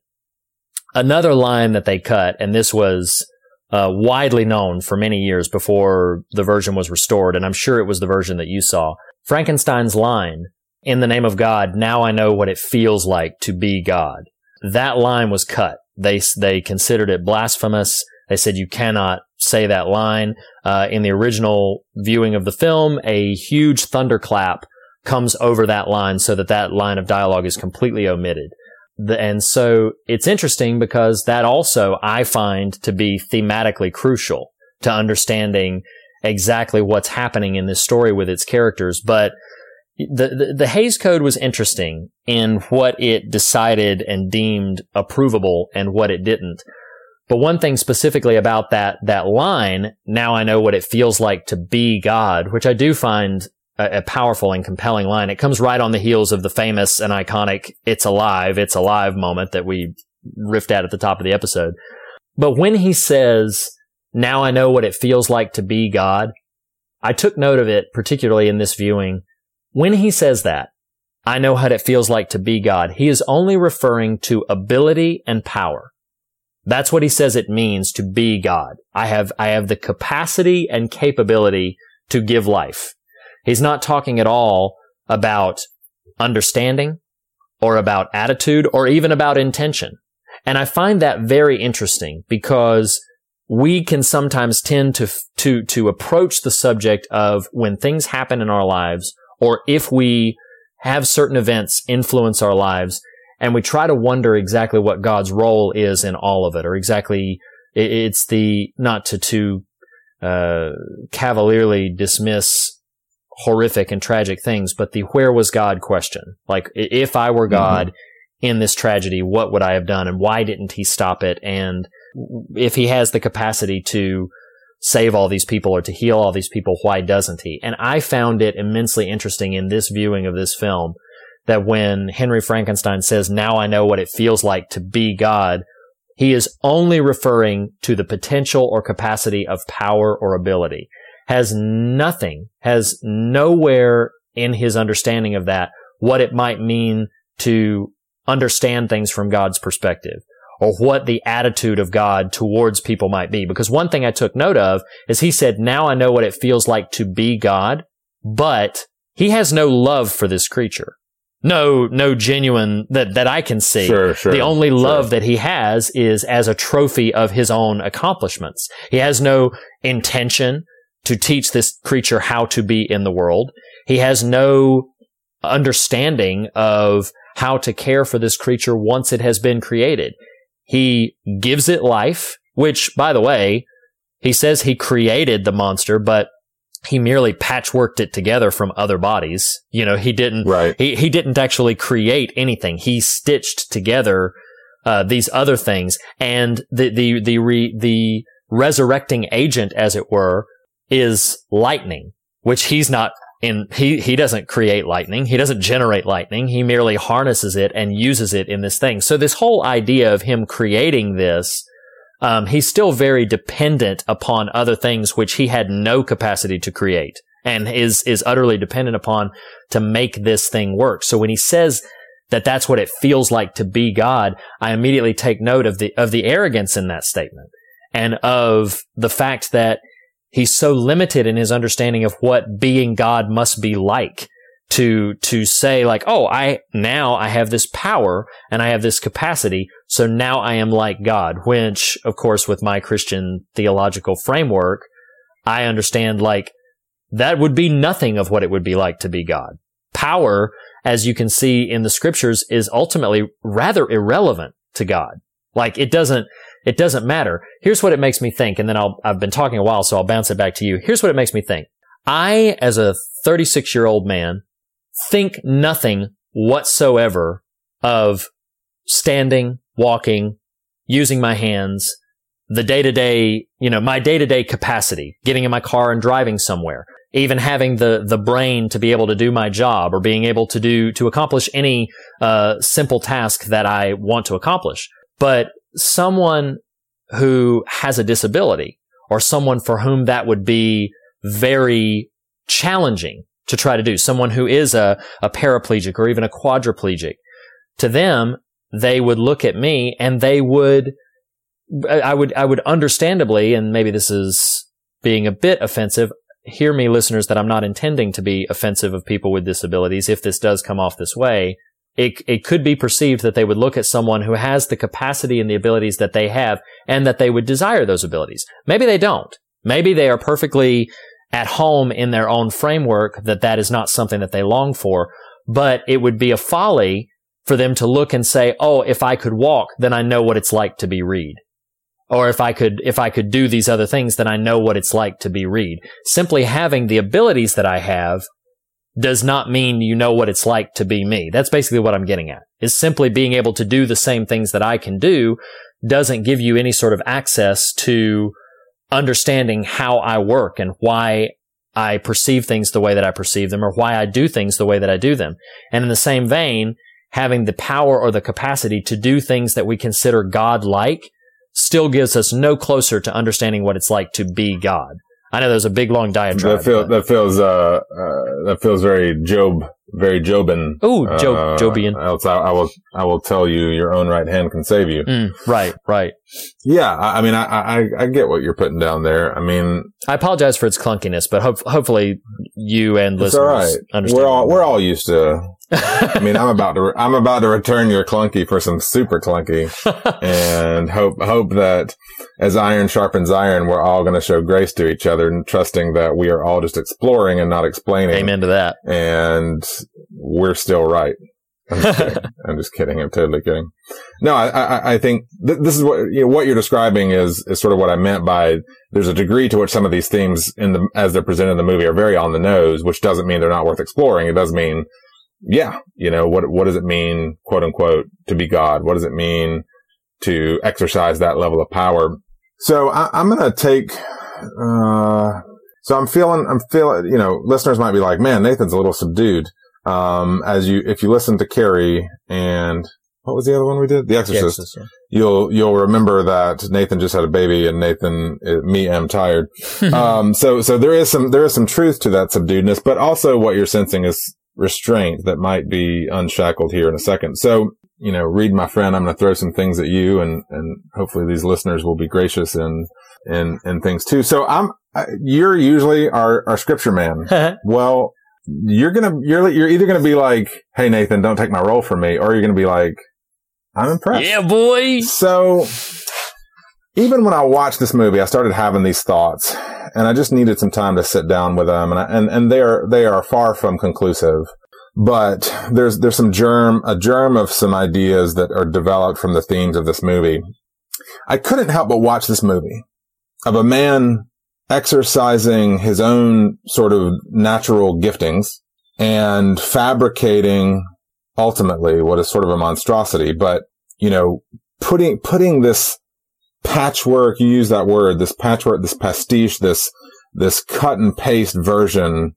B: Another line that they cut, and this was uh, widely known for many years before the version was restored, and I'm sure it was the version that you saw. Frankenstein's line, "In the name of God, now I know what it feels like to be God." That line was cut. They they considered it blasphemous. They said you cannot say that line. Uh, in the original viewing of the film, a huge thunderclap comes over that line so that that line of dialogue is completely omitted. And so it's interesting because that also I find to be thematically crucial to understanding exactly what's happening in this story with its characters. But the, the, the Hays Code was interesting in what it decided and deemed approvable and what it didn't. But one thing specifically about that, that line, now I know what it feels like to be God, which I do find a, a powerful and compelling line. It comes right on the heels of the famous and iconic It's Alive, It's Alive moment that we riffed at at the top of the episode. But when he says, now I know what it feels like to be God, I took note of it, particularly in this viewing. When he says that, I know what it feels like to be God, he is only referring to ability and power. That's what he says it means to be God. I have, I have the capacity and capability to give life. He's not talking at all about understanding or about attitude or even about intention. And I find that very interesting because we can sometimes tend to, to, to approach the subject of when things happen in our lives or if we have certain events influence our lives and we try to wonder exactly what God's role is in all of it or exactly it's the not to too uh, cavalierly dismiss horrific and tragic things, but the where was God question. Like, if I were mm-hmm. God in this tragedy, what would I have done and why didn't he stop it? And if he has the capacity to save all these people or to heal all these people, why doesn't he? And I found it immensely interesting in this viewing of this film that when Henry Frankenstein says, now I know what it feels like to be God, he is only referring to the potential or capacity of power or ability. Has nothing, has nowhere in his understanding of that what it might mean to understand things from God's perspective or what the attitude of God towards people might be. Because one thing I took note of is he said, now I know what it feels like to be God, but he has no love for this creature. No, no genuine that, that I can see.
C: Sure, sure,
B: The only
C: sure.
B: love that he has is as a trophy of his own accomplishments. He has no intention to teach this creature how to be in the world. He has no understanding of how to care for this creature once it has been created. He gives it life, which, by the way, he says he created the monster, but he merely patchworked it together from other bodies. You know, he didn't,
C: Right.
B: he, he didn't actually create anything. He stitched together, uh, these other things and the, the, the re, the resurrecting agent, as it were, is lightning. which he's not in, he, he doesn't create lightning. He doesn't generate lightning. He merely harnesses it and uses it in this thing. So this whole idea of him creating this, um, he's still very dependent upon other things which he had no capacity to create and is, is utterly dependent upon to make this thing work. So when he says that that's what it feels like to be God, I immediately take note of the, of the arrogance in that statement and of the fact that he's so limited in his understanding of what being God must be like to, to say like, oh, I, now I have this power and I have this capacity. So now I am like God, which of course with my Christian theological framework, I understand like that would be nothing of what it would be like to be God. Power as you can see in the scriptures, is ultimately rather irrelevant to God. Like it doesn't, it doesn't matter. Here's what it makes me think. And then I'll, I've been talking a while, so I'll bounce it back to you. Here's what it makes me think. I, as a 36 year old man, think nothing whatsoever of standing, walking, using my hands, the day to day, you know, my day to day capacity, getting in my car and driving somewhere even having the the brain to be able to do my job or being able to do to accomplish any uh, simple task that I want to accomplish. But someone who has a disability or someone for whom that would be very challenging to try to do, someone who is a, a paraplegic or even a quadriplegic, to them, they would look at me and they would, I would, I would understandably, and maybe this is being a bit offensive, hear me, listeners, that I'm not intending to be offensive of people with disabilities. If this does come off this way, it, it could be perceived that they would look at someone who has the capacity and the abilities that they have and that they would desire those abilities. Maybe they don't. Maybe they are perfectly at home in their own framework that that is not something that they long for, but it would be a folly for them to look and say, Oh, if I could walk, then I know what it's like to be Reed or if I could, if I could do these other things, then I know what it's like to be Reed. Simply having the abilities that I have does not mean you know what it's like to be me. That's basically what I'm getting at. Is simply being able to do the same things that I can do doesn't give you any sort of access to understanding how I work and why I perceive things the way that I perceive them or why I do things the way that I do them. And in the same vein, having the power or the capacity to do things that we consider God-like still gives us no closer to understanding what it's like to be God. I know there's a big long diatribe.
C: That, feel, that feels uh, uh, that feels very Job, very Jobin.
B: Oh, Job,
C: uh,
B: Jobian.
C: Else I, I, will I will tell you, your own right hand can save you.
B: Mm, right, right.
C: Yeah, I, I mean, I, I, I get what you're putting down there. I mean,
B: I apologize for its clunkiness, but ho- hopefully you and listeners
C: all right.
B: understand.
C: We're all we're all used to. I mean, I'm about to I'm about to return your clunky for some super clunky, and hope hope that as iron sharpens iron, we're all going to show grace to each other and trusting that we are all just exploring and not explaining.
B: Amen to that.
C: And we're still right. I'm just kidding. I'm just kidding. I'm totally kidding. No, I, I, I think th- this is what, you know, what you're describing is, is sort of what I meant by there's a degree to which some of these themes in the, as they're presented in the movie are very on the nose, which doesn't mean they're not worth exploring. It does mean, yeah, you know, what, what does it mean, quote unquote, to be God? What does it mean to exercise that level of power? So I, I'm going to take, uh, so I'm feeling, I'm feeling, you know, listeners might be like, man, Nathan's a little subdued. Um, as you, if you listen to Carrie and what was the other one we did? The Exorcist.
B: Yes, yes,
C: You'll, you'll remember that Nathan just had a baby and Nathan, me, am tired. um, so, so there is some, there is some truth to that subduedness, but also what you're sensing is restraint that might be unshackled here in a second. So, you know, Reed, my friend, I'm going to throw some things at you and, and hopefully these listeners will be gracious and and and things too. So I'm, you're usually our, our scripture man. Well, you're gonna, you're, you're either gonna be like, Hey, Nathan, don't take my role from me, or you're gonna be like, I'm impressed.
B: yeah, boy.
C: So even when I watched this movie, I started having these thoughts and I just needed some time to sit down with them. And, I, and, and they are, they are far from conclusive, but there's, there's some germ, a germ of some ideas that are developed from the themes of this movie. I couldn't help but watch this movie of a man exercising his own sort of natural giftings and fabricating ultimately what is sort of a monstrosity, but you know, putting, putting this patchwork, you use that word, this patchwork, this pastiche, this, this cut and paste version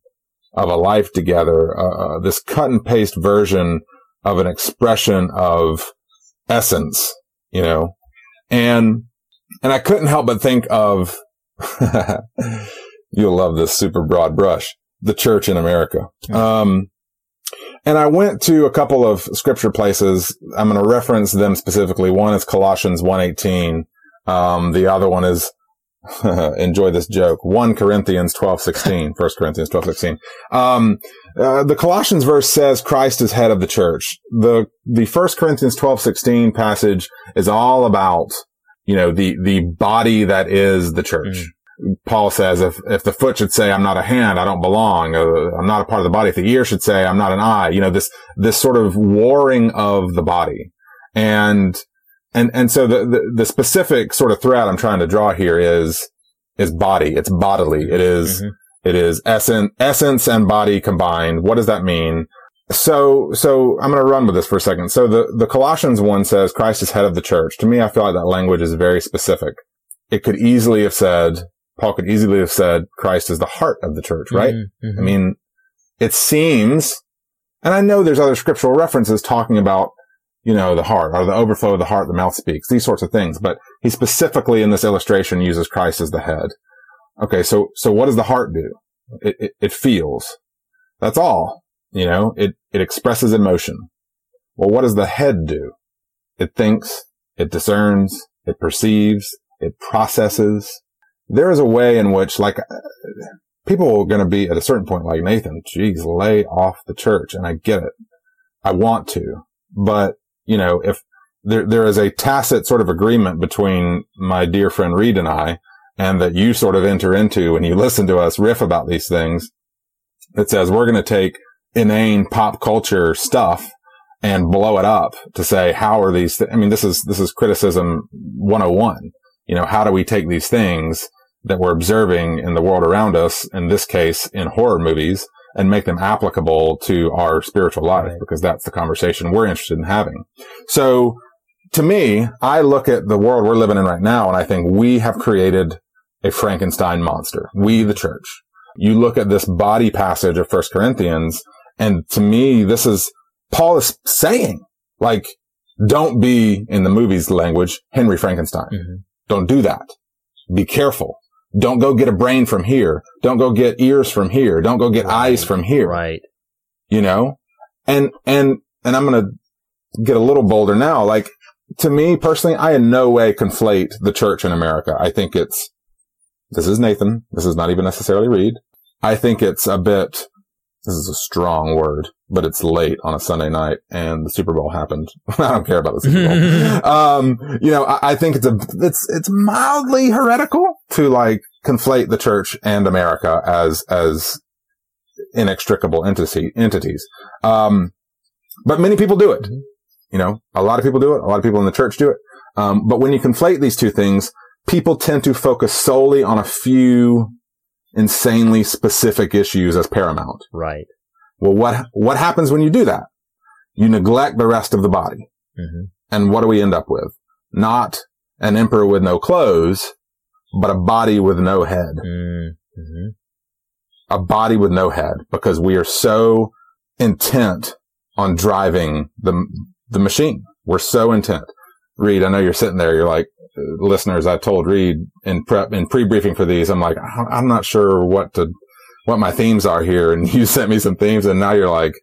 C: of a life together, uh, this cut and paste version of an expression of essence, you know, and, and I couldn't help but think of, you'll love this super broad brush, the church in America. Um, and I went to a couple of scripture places. I'm going to reference them specifically. One is Colossians 118. Um, the other one is enjoy this joke. 1 Corinthians 12, 16. 1 Corinthians 12, 16. Um, uh, the Colossians verse says Christ is head of the church. The, the 1 Corinthians 12, 16 passage is all about, you know, the, the body that is the church. Mm. Paul says, if, if the foot should say, I'm not a hand, I don't belong, uh, I'm not a part of the body. If the ear should say, I'm not an eye, you know, this, this sort of warring of the body. And, and, and so the, the, the specific sort of thread I'm trying to draw here is, is body. It's bodily. It is, mm-hmm. it is essence, essence and body combined. What does that mean? So, so I'm going to run with this for a second. So the, the Colossians one says Christ is head of the church. To me, I feel like that language is very specific. It could easily have said, Paul could easily have said Christ is the heart of the church, right? Mm-hmm. I mean, it seems, and I know there's other scriptural references talking about, you know, the heart or the overflow of the heart, the mouth speaks, these sorts of things, but he specifically in this illustration uses Christ as the head. Okay. So, so what does the heart do? It, it, it feels. That's all. You know, it, it expresses emotion. Well, what does the head do? It thinks, it discerns, it perceives, it processes, there is a way in which like uh, people are going to be at a certain point like Nathan, geez, lay off the church. And I get it. I want to, but you know, if there, there is a tacit sort of agreement between my dear friend Reed and I, and that you sort of enter into when you listen to us riff about these things that says we're going to take inane pop culture stuff and blow it up to say, how are these? Th-? I mean, this is, this is criticism 101. You know, how do we take these things that we're observing in the world around us, in this case, in horror movies, and make them applicable to our spiritual life right. because that's the conversation we're interested in having. So to me, I look at the world we're living in right now and I think we have created a Frankenstein monster. We, the church. You look at this body passage of First Corinthians and to me, this is Paul is saying like, don't be in the movie's language, Henry Frankenstein. Mm-hmm. Don't do that. Be careful. Don't go get a brain from here. Don't go get ears from here. Don't go get right. eyes from here.
B: Right.
C: You know? And, and, and I'm going to get a little bolder now. Like to me personally, I in no way conflate the church in America. I think it's, this is Nathan. This is not even necessarily Reed. I think it's a bit, this is a strong word, but it's late on a Sunday night and the Super Bowl happened. I don't care about the Super Bowl. um, you know, I, I, think it's a, it's, it's mildly heretical to like conflate the church and America as, as inextricable entity, entities. Um, but many people do it. You know, a lot of people do it. A lot of people in the church do it. Um, but when you conflate these two things, people tend to focus solely on a few insanely specific issues as paramount.
B: Right.
C: Well, what, what happens when you do that? You neglect the rest of the body. Mm-hmm. And what do we end up with? Not an emperor with no clothes, but a body with no head. Mm-hmm. A body with no head because we are so intent on driving the, the machine. We're so intent. Reed, I know you're sitting there. You're like, listeners, I told Reed in prep, in pre-briefing for these, I'm like, I'm not sure what to, what my themes are here. And you sent me some themes and now you're like,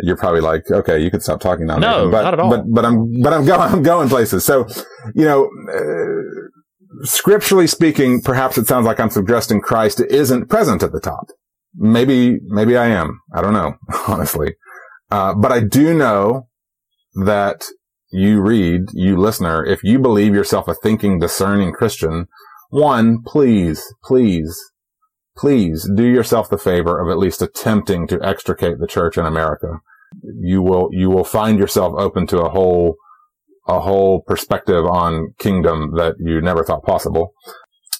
C: you're probably like, okay, you could stop talking now.
B: No,
C: but,
B: not at all.
C: But, but I'm, but I'm going, I'm going places. So, you know, uh, scripturally speaking, perhaps it sounds like I'm suggesting Christ isn't present at the top. Maybe, maybe I am. I don't know, honestly. Uh, but I do know that you read, you listener, if you believe yourself a thinking, discerning Christian, one, please, please, please do yourself the favor of at least attempting to extricate the church in America. You will, you will find yourself open to a whole, a whole perspective on kingdom that you never thought possible.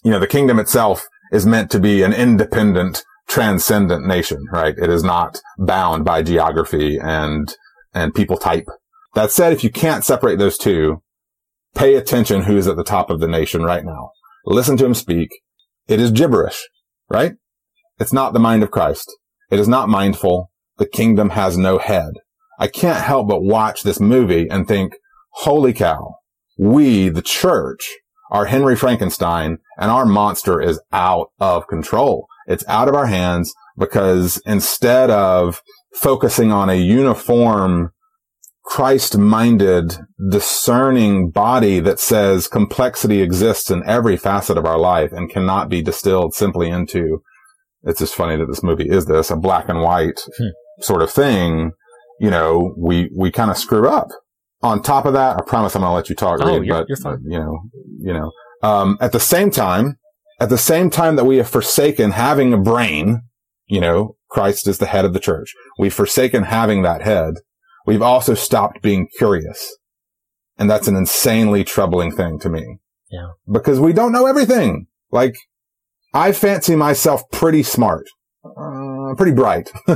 C: You know, the kingdom itself is meant to be an independent, transcendent nation, right? It is not bound by geography and, and people type that said, if you can't separate those two, pay attention who's at the top of the nation right now. Listen to him speak. It is gibberish, right? It's not the mind of Christ. It is not mindful. The kingdom has no head. I can't help but watch this movie and think, holy cow, we, the church, are Henry Frankenstein and our monster is out of control. It's out of our hands because instead of focusing on a uniform, Christ minded, discerning body that says complexity exists in every facet of our life and cannot be distilled simply into, it's just funny that this movie is this, a black and white
B: Hmm.
C: sort of thing. You know, we, we kind of screw up. On top of that, I promise I'm going to let you talk,
B: Oh,
C: Reed,
B: you're-
C: but,
B: you're fine.
C: but, you know, you know, um, at the same time, at the same time that we have forsaken having a brain, you know, Christ is the head of the church. We've forsaken having that head. We've also stopped being curious. And that's an insanely troubling thing to me.
B: Yeah.
C: Because we don't know everything. Like, I fancy myself pretty smart. Uh, pretty bright.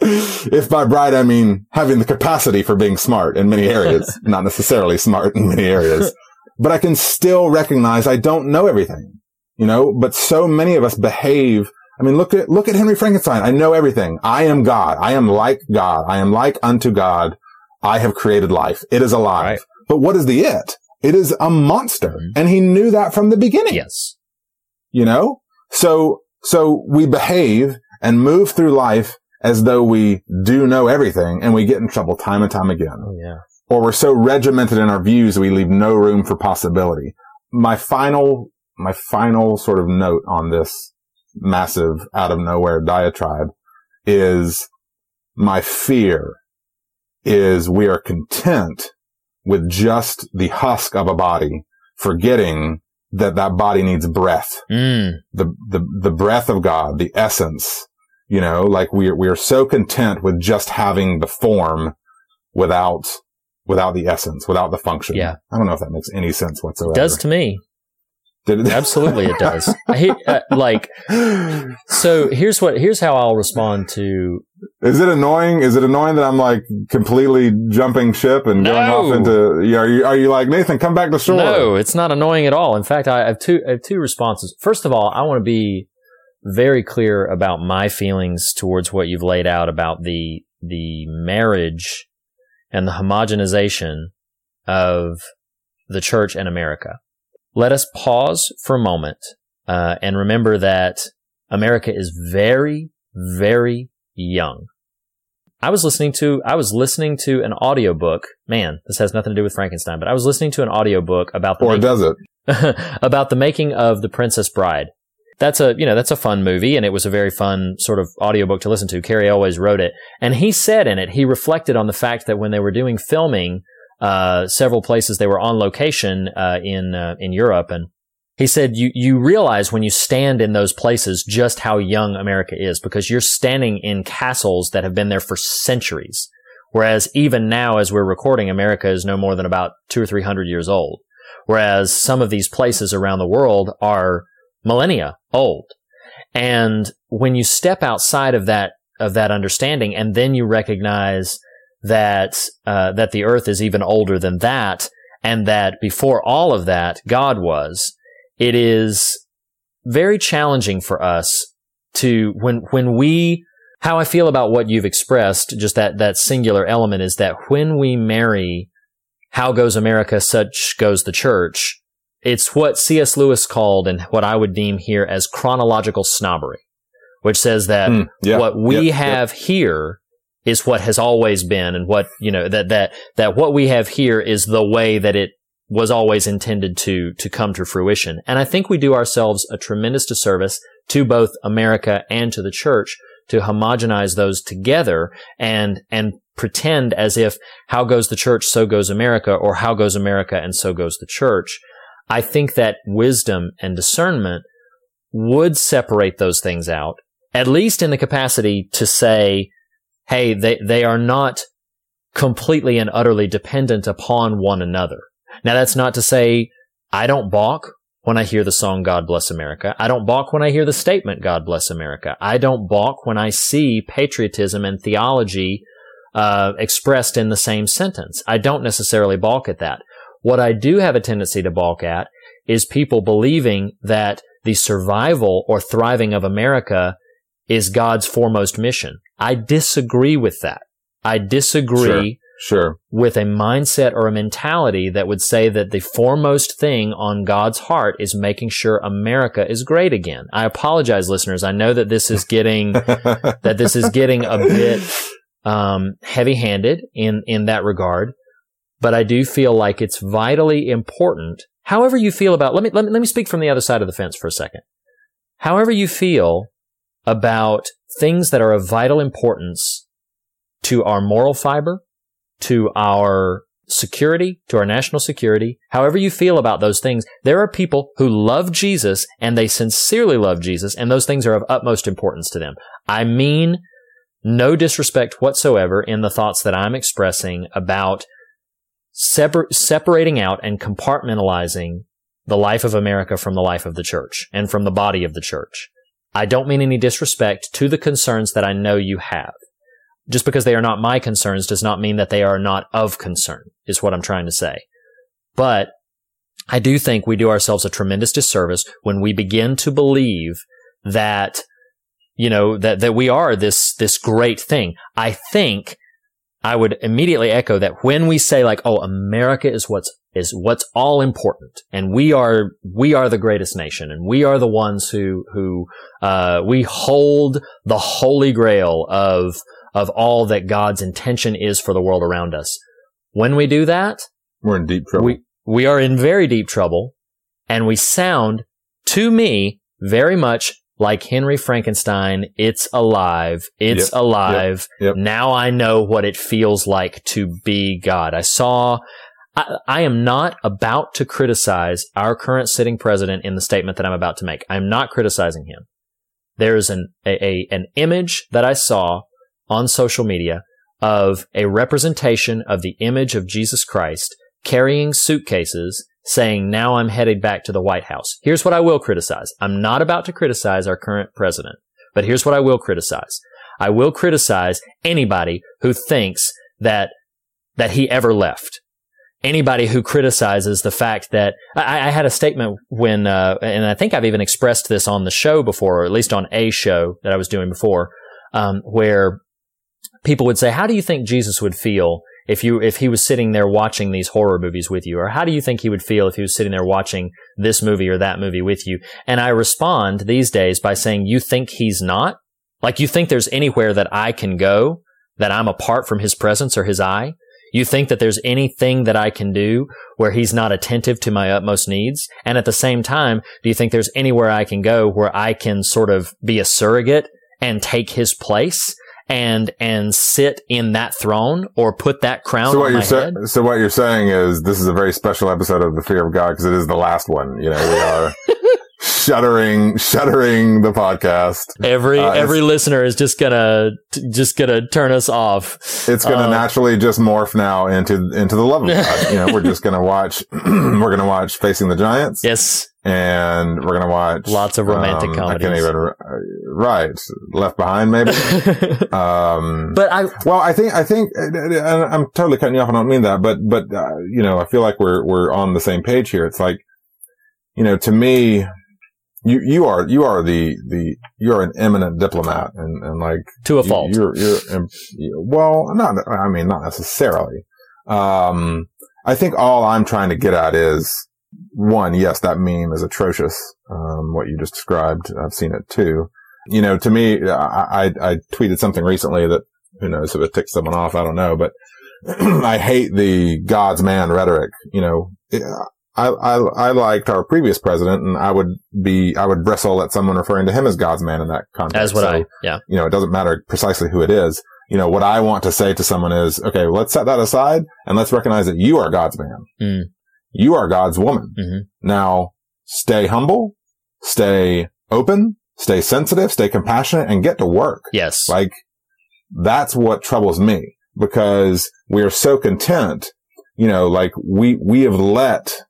C: if by bright, I mean having the capacity for being smart in many areas, not necessarily smart in many areas, but I can still recognize I don't know everything, you know, but so many of us behave. I mean, look at, look at Henry Frankenstein. I know everything. I am God. I am like God. I am like unto God. I have created life. It is alive.
B: Right.
C: But what is the it? It is a monster.
B: Mhm.
C: And he knew that from the beginning
B: Yes.
C: you know? So, so we behave and move through life as though we do know everything and we get in trouble time and time again.
B: Oh, yeah.
C: Or we're so regimented in our views we leave no room for possibility. My final, my final sort of note on this massive out of nowhere diatribe is my fear is we are content with just the husk of a body, forgetting that that body needs breath
B: Mm.
C: the, the, the breath of God, the essence, you know, like we are, we are so content with just having the form without, without the essence, without the function.
B: Yeah.
C: I don't know if that makes any sense whatsoever.
B: Does to me. Absolutely it does. Hate, uh, like, so here's what, here's how I'll respond to,
C: Is it annoying? Is it annoying that I'm like completely jumping ship and going
B: No.
C: off into, you know, are you, are you like, Nathan, come back to shore?
B: no, it's not annoying at all. In fact, I have two, I have two responses. First of all, I want to be very clear about my feelings towards what you've laid out about the, the marriage and the homogenization of the church in America. Let us pause for a moment uh, and remember that America is very, very young. I was listening to I was listening to an audiobook. Man, this has nothing to do with Frankenstein, but I was listening to an audiobook about the
C: Or
B: making-
C: does it?
B: about the making of The Princess Bride. That's a, you know, that's a fun movie and it was a very fun sort of audiobook to listen to. Cary Elwes wrote it. And he said in it, he reflected on the fact that when they were doing filming, uh, several places they were on location, uh, in, uh, in Europe and he said you, you realize when you stand in those places just how young America is because you're standing in castles that have been there for centuries. Whereas even now, as we're recording, America is no more than about two or three hundred years old. Whereas some of these places around the world are millennia old. And when you step outside of that, of that understanding and then you recognize that, uh, that the earth is even older than that and that before all of that, God was, it is very challenging for us to, when, when we, how I feel about what you've expressed, just that, that singular element is that when we marry how goes America, such goes the church. It's what C.S. Lewis called and what I would deem here as chronological snobbery, which says that
C: Mm, yeah,
B: what we have here is what has always been and what, you know, that, that, that what we have here is the way that it was always intended to, to come to fruition. And I think we do ourselves a tremendous disservice to both America and to the church to homogenize those together and, and pretend as if how goes the church, so goes America, or how goes America and so goes the church. I think that wisdom and discernment would separate those things out, at least in the capacity to say, hey, they, they are not completely and utterly dependent upon one another. Now that's not to say I don't balk when I hear the song God Bless America. I don't balk when I hear the statement God Bless America. I don't balk when I see patriotism and theology uh, expressed in the same sentence. I don't necessarily balk at that. What I do have a tendency to balk at is people believing that the survival or thriving of America is God's foremost mission. I disagree with that. I disagree
C: Sure.
B: with a mindset or a mentality that would say that the foremost thing on God's heart is making sure America is great again. I apologize, listeners. I know that this is getting that this is getting a bit um, heavy-handed in in that regard, but I do feel like it's vitally important. However you feel about let me let me let me speak from the other side of the fence for a second. However you feel about things that are of vital importance to our moral fiber, to our security, to our national security, however you feel about those things, there are people who love Jesus and they sincerely love Jesus, and those things are of utmost importance to them. I mean, no disrespect whatsoever in the thoughts that I'm expressing about separ- separating out and compartmentalizing the life of America from the life of the church and from the body of the church. I don't mean any disrespect to the concerns that I know you have. Just because they are not my concerns does not mean that they are not of concern, is what I'm trying to say. But I do think we do ourselves a tremendous disservice when we begin to believe that, you know, that, that we are this, this great thing. I think I would immediately echo that when we say like, oh, America is what's, is what's all important and we are, we are the greatest nation and we are the ones who, who, uh, we hold the holy grail of, of all that God's intention is for the world around us. When we do that,
C: We're in deep trouble.
B: we we are in very deep trouble and we sound to me very much like Henry Frankenstein. It's alive. It's
C: Yep,
B: alive.
C: yep.
B: Now I know what it feels like to be God. I saw, I, I am not about to criticize our current sitting president in the statement that I'm about to make. I'm not criticizing him. There's an, a, a, an image that I saw on social media of a representation of the image of Jesus Christ carrying suitcases saying, now I'm headed back to the White House. Here's what I will criticize. I'm not about to criticize our current president, but here's what I will criticize. I will criticize anybody who thinks that, that he ever left. Anybody who criticizes the fact that I, I had a statement when, uh, and I think I've even expressed this on the show before, or at least on a show that I was doing before, um, where people would say, "How do you think Jesus would feel if you if he was sitting there watching these horror movies with you, or how do you think he would feel if he was sitting there watching this movie or that movie with you?" And I respond these days by saying, "You think he's not? Like you think there's anywhere that I can go that I'm apart from his presence or his eye?" You think that there's anything that I can do where he's not attentive to my utmost needs? And at the same time, do you think there's anywhere I can go where I can sort of be a surrogate and take his place and and sit in that throne or put that crown
C: So what you're sa-
B: head?
C: so what you're saying is this is a very special episode of the Fear of God because it is the last one. You know, we are shuddering, shuddering the podcast.
B: Every
C: Uh,
B: every listener is just gonna t- just gonna turn us off.
C: It's to
B: Uh,
C: naturally just morph now into into the love of God. you know, we're just to watch. we're to watch Facing the Giants,
B: Yes,
C: and we're going to watch
B: Lots of romantic
C: um, I can't even. uh, Right, Left Behind, maybe. um,
B: but I
C: Well, I think I think and I'm totally cutting you off. I don't mean that, but but uh, you know, I feel like we're we're on the same page here. It's like, you know, to me, you you are you are the the you're an eminent diplomat, and and like
B: to a
C: you-
B: fault.
C: You're you're um, well, not I mean not necessarily. Um, I think all I'm trying to get at is one. Yes, that meme is atrocious. Um, what you just described, I've seen it too. You know, to me, I, I, I tweeted something recently that who knows if it ticks someone off. I don't know, but I hate the God's man rhetoric. You know, I, I, I liked our previous president and I would be, I would bristle at someone referring to him as God's man in that context.
B: As what
C: So,
B: I yeah
C: you know, it doesn't matter precisely who it is. You know, what I want to say to someone is, okay, let's set that aside and let's recognize that you are God's man.
B: Mm.
C: You are God's woman.
B: Mhm.
C: Now stay humble, stay open, stay sensitive, stay compassionate and get to work.
B: yes
C: Like that's what troubles me because we are so content, you know, like we, we have let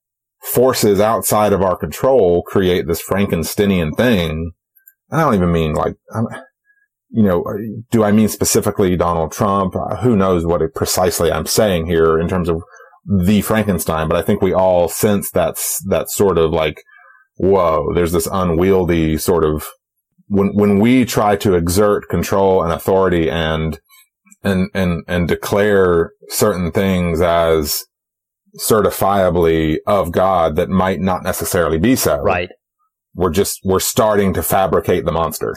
C: forces outside of our control create this Frankensteinian thing. And I don't even mean like, um, you know, do I mean specifically Donald Trump? Uh, who knows what it precisely I'm saying here in terms of the Frankenstein, but I think we all sense that's that sort of like whoa, there's this unwieldy sort of when when we try to exert control and authority and and and and declare certain things as certifiably of God that might not necessarily be so.
B: Right.
C: We're just we're starting to fabricate the monster.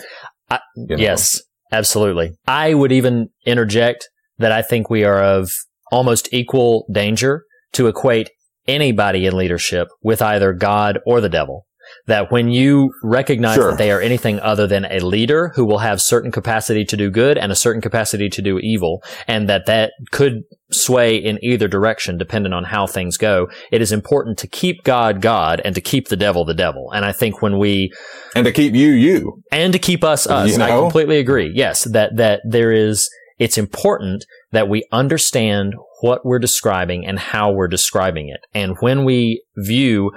B: I,
C: you know?
B: Yes, absolutely. I would even interject that I think we are of almost equal danger to equate anybody in leadership with either God or the devil. That when you recognize
C: Sure.
B: that they are anything other than a leader who will have certain capacity to do good and a certain capacity to do evil, and that that could sway in either direction depending on how things go, it is important to keep God God and to keep the devil the devil. And I think when we
C: And to keep you you.
B: and to keep us us.
C: You
B: I completely agree. Yes, that that there is. It's important that we understand what we're describing and how we're describing it. And when we view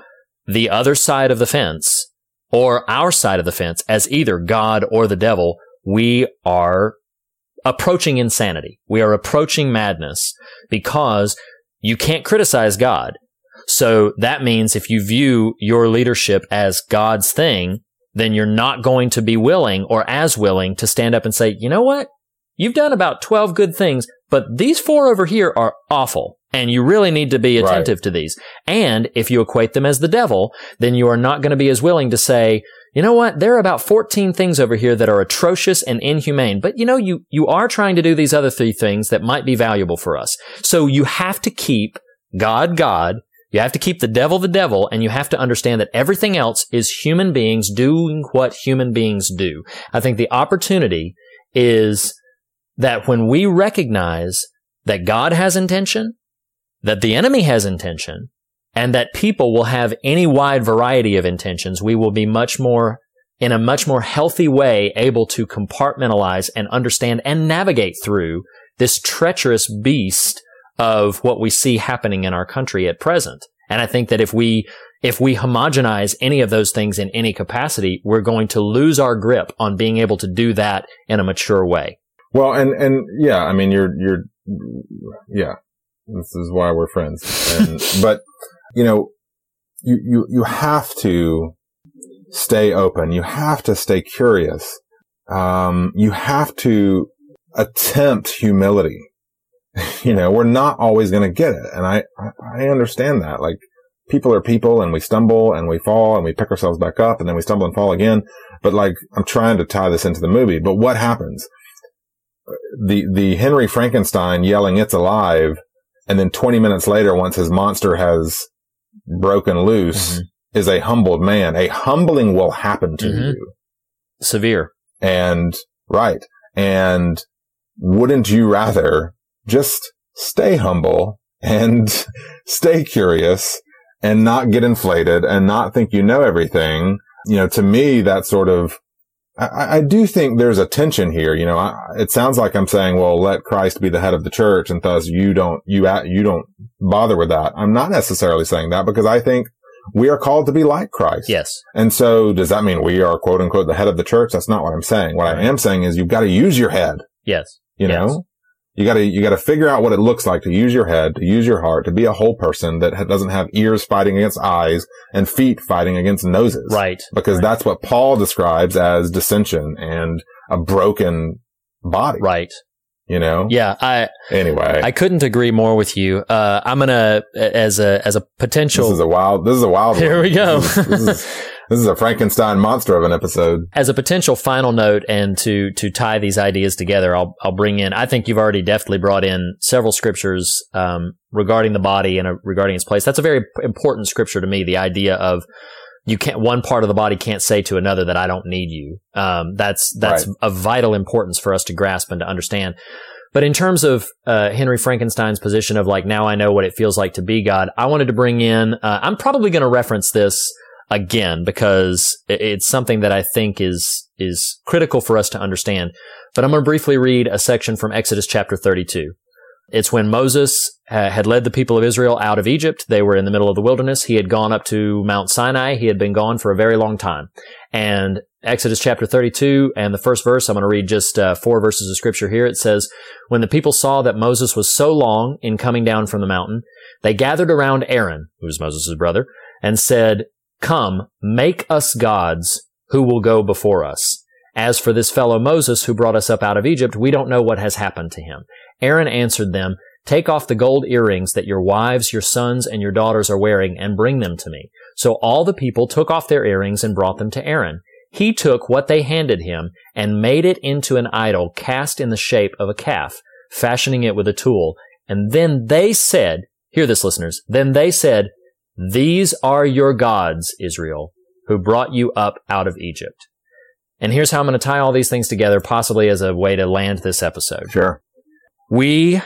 B: the other side of the fence or our side of the fence as either God or the devil, we are approaching insanity. We are approaching madness because you can't criticize God. So that means if you view your leadership as God's thing, then you're not going to be willing or as willing to stand up and say, you know what? You've done about 12 good things, but these four over here are awful. And you really need to be
C: Right.
B: attentive to these. And if you equate them as the devil, then you are not going to be as willing to say, you know what? There are about 14 things over here that are atrocious and inhumane, but you know, you, you are trying to do these other three things that might be valuable for us. So you have to keep God, God. You have to keep the devil, the devil, and you have to understand that everything else is human beings doing what human beings do. I think the opportunity is that when we recognize that God has intention, that the enemy has intention, and that people will have any wide variety of intentions, we will be much more, in a much more healthy way, able to compartmentalize and understand and navigate through this treacherous beast of what we see happening in our country at present. And I think that if we, if we homogenize any of those things in any capacity, we're going to lose our grip on being able to do that in a mature way.
C: Well, and, and yeah, I mean, you're, you're, yeah, this is why we're friends. And, but, you know, you, you, you have to stay open. You have to stay curious. Um, you have to attempt humility. you know, we're not always going to get it. And I, I understand that. Like people are people and we stumble and we fall and we pick ourselves back up and then we stumble and fall again. But like, I'm trying to tie this into the movie, but what happens? The, the Henry Frankenstein yelling, it's alive. And then 20 minutes later, once his monster has broken loose,
B: Mhm.
C: is a humbled man. A humbling will happen to
B: Mhm.
C: you.
B: Severe.
C: And right. And wouldn't you rather just stay humble and stay curious and not get inflated and not think you know everything? You know, to me, that sort of, I, I do think there's a tension here. You know, I, it sounds like I'm saying, well, let Christ be the head of the church and thus you don't, you, you don't bother with that. I'm not necessarily saying that because I think we are called to be like Christ.
B: Yes.
C: And so does that mean we are quote unquote the head of the church? That's not what I'm saying. What I am saying is you've got to use your head,
B: Yes.
C: you
B: Yes.
C: know? You gotta, you gotta figure out what it looks like to use your head, to use your heart, to be a whole person that doesn't have ears fighting against eyes and feet fighting against noses.
B: Right.
C: Because
B: Right.
C: that's what Paul describes as dissension and a broken body.
B: Right.
C: You know?
B: Yeah. I,
C: Anyway.
B: I couldn't agree more with you. Uh, I'm gonna as a as a potential.
C: this is a wild, this is a wild
B: Here
C: one.
B: we go.
C: This is, this is, this is a Frankenstein monster of an episode.
B: as a potential final note and to to tie these ideas together, I'll I'll bring in. I think you've already deftly brought in several scriptures um, regarding the body and uh, regarding its place. That's a very important scripture to me. The idea of you can't one part of the body can't say to another that I don't need you. Um, that's that's
C: Right.
B: of vital importance for us to grasp and to understand. But in terms of uh, Henry Frankenstein's position of like now I know what it feels like to be God, I wanted to bring in. Uh, I'm probably going to reference this again because it's something that I think is is critical for us to understand. But I'm going to briefly read a section from Exodus chapter 32. It's when Moses uh, had led the people of Israel out of Egypt. They were in the middle of the wilderness. He had gone up to Mount Sinai. He had been gone for a very long time. And Exodus chapter 32 and the first verse, I'm going to read just uh, four verses of scripture here. It says, When the people saw that Moses was so long in coming down from the mountain, they gathered around Aaron, who was Moses' brother, and said, Come, make us gods who will go before us. As for this fellow Moses who brought us up out of Egypt, we don't know what has happened to him. Aaron answered them, Take off the gold earrings that your wives, your sons, and your daughters are wearing and bring them to me. So all the people took off their earrings and brought them to Aaron. He took what they handed him and made it into an idol cast in the shape of a calf, fashioning it with a tool. And then they said, hear this listeners, then they said, these are your gods, Israel, who brought you up out of Egypt. And here's how I'm going to tie all these things together, possibly as a way to land this episode.
C: Sure.
B: We,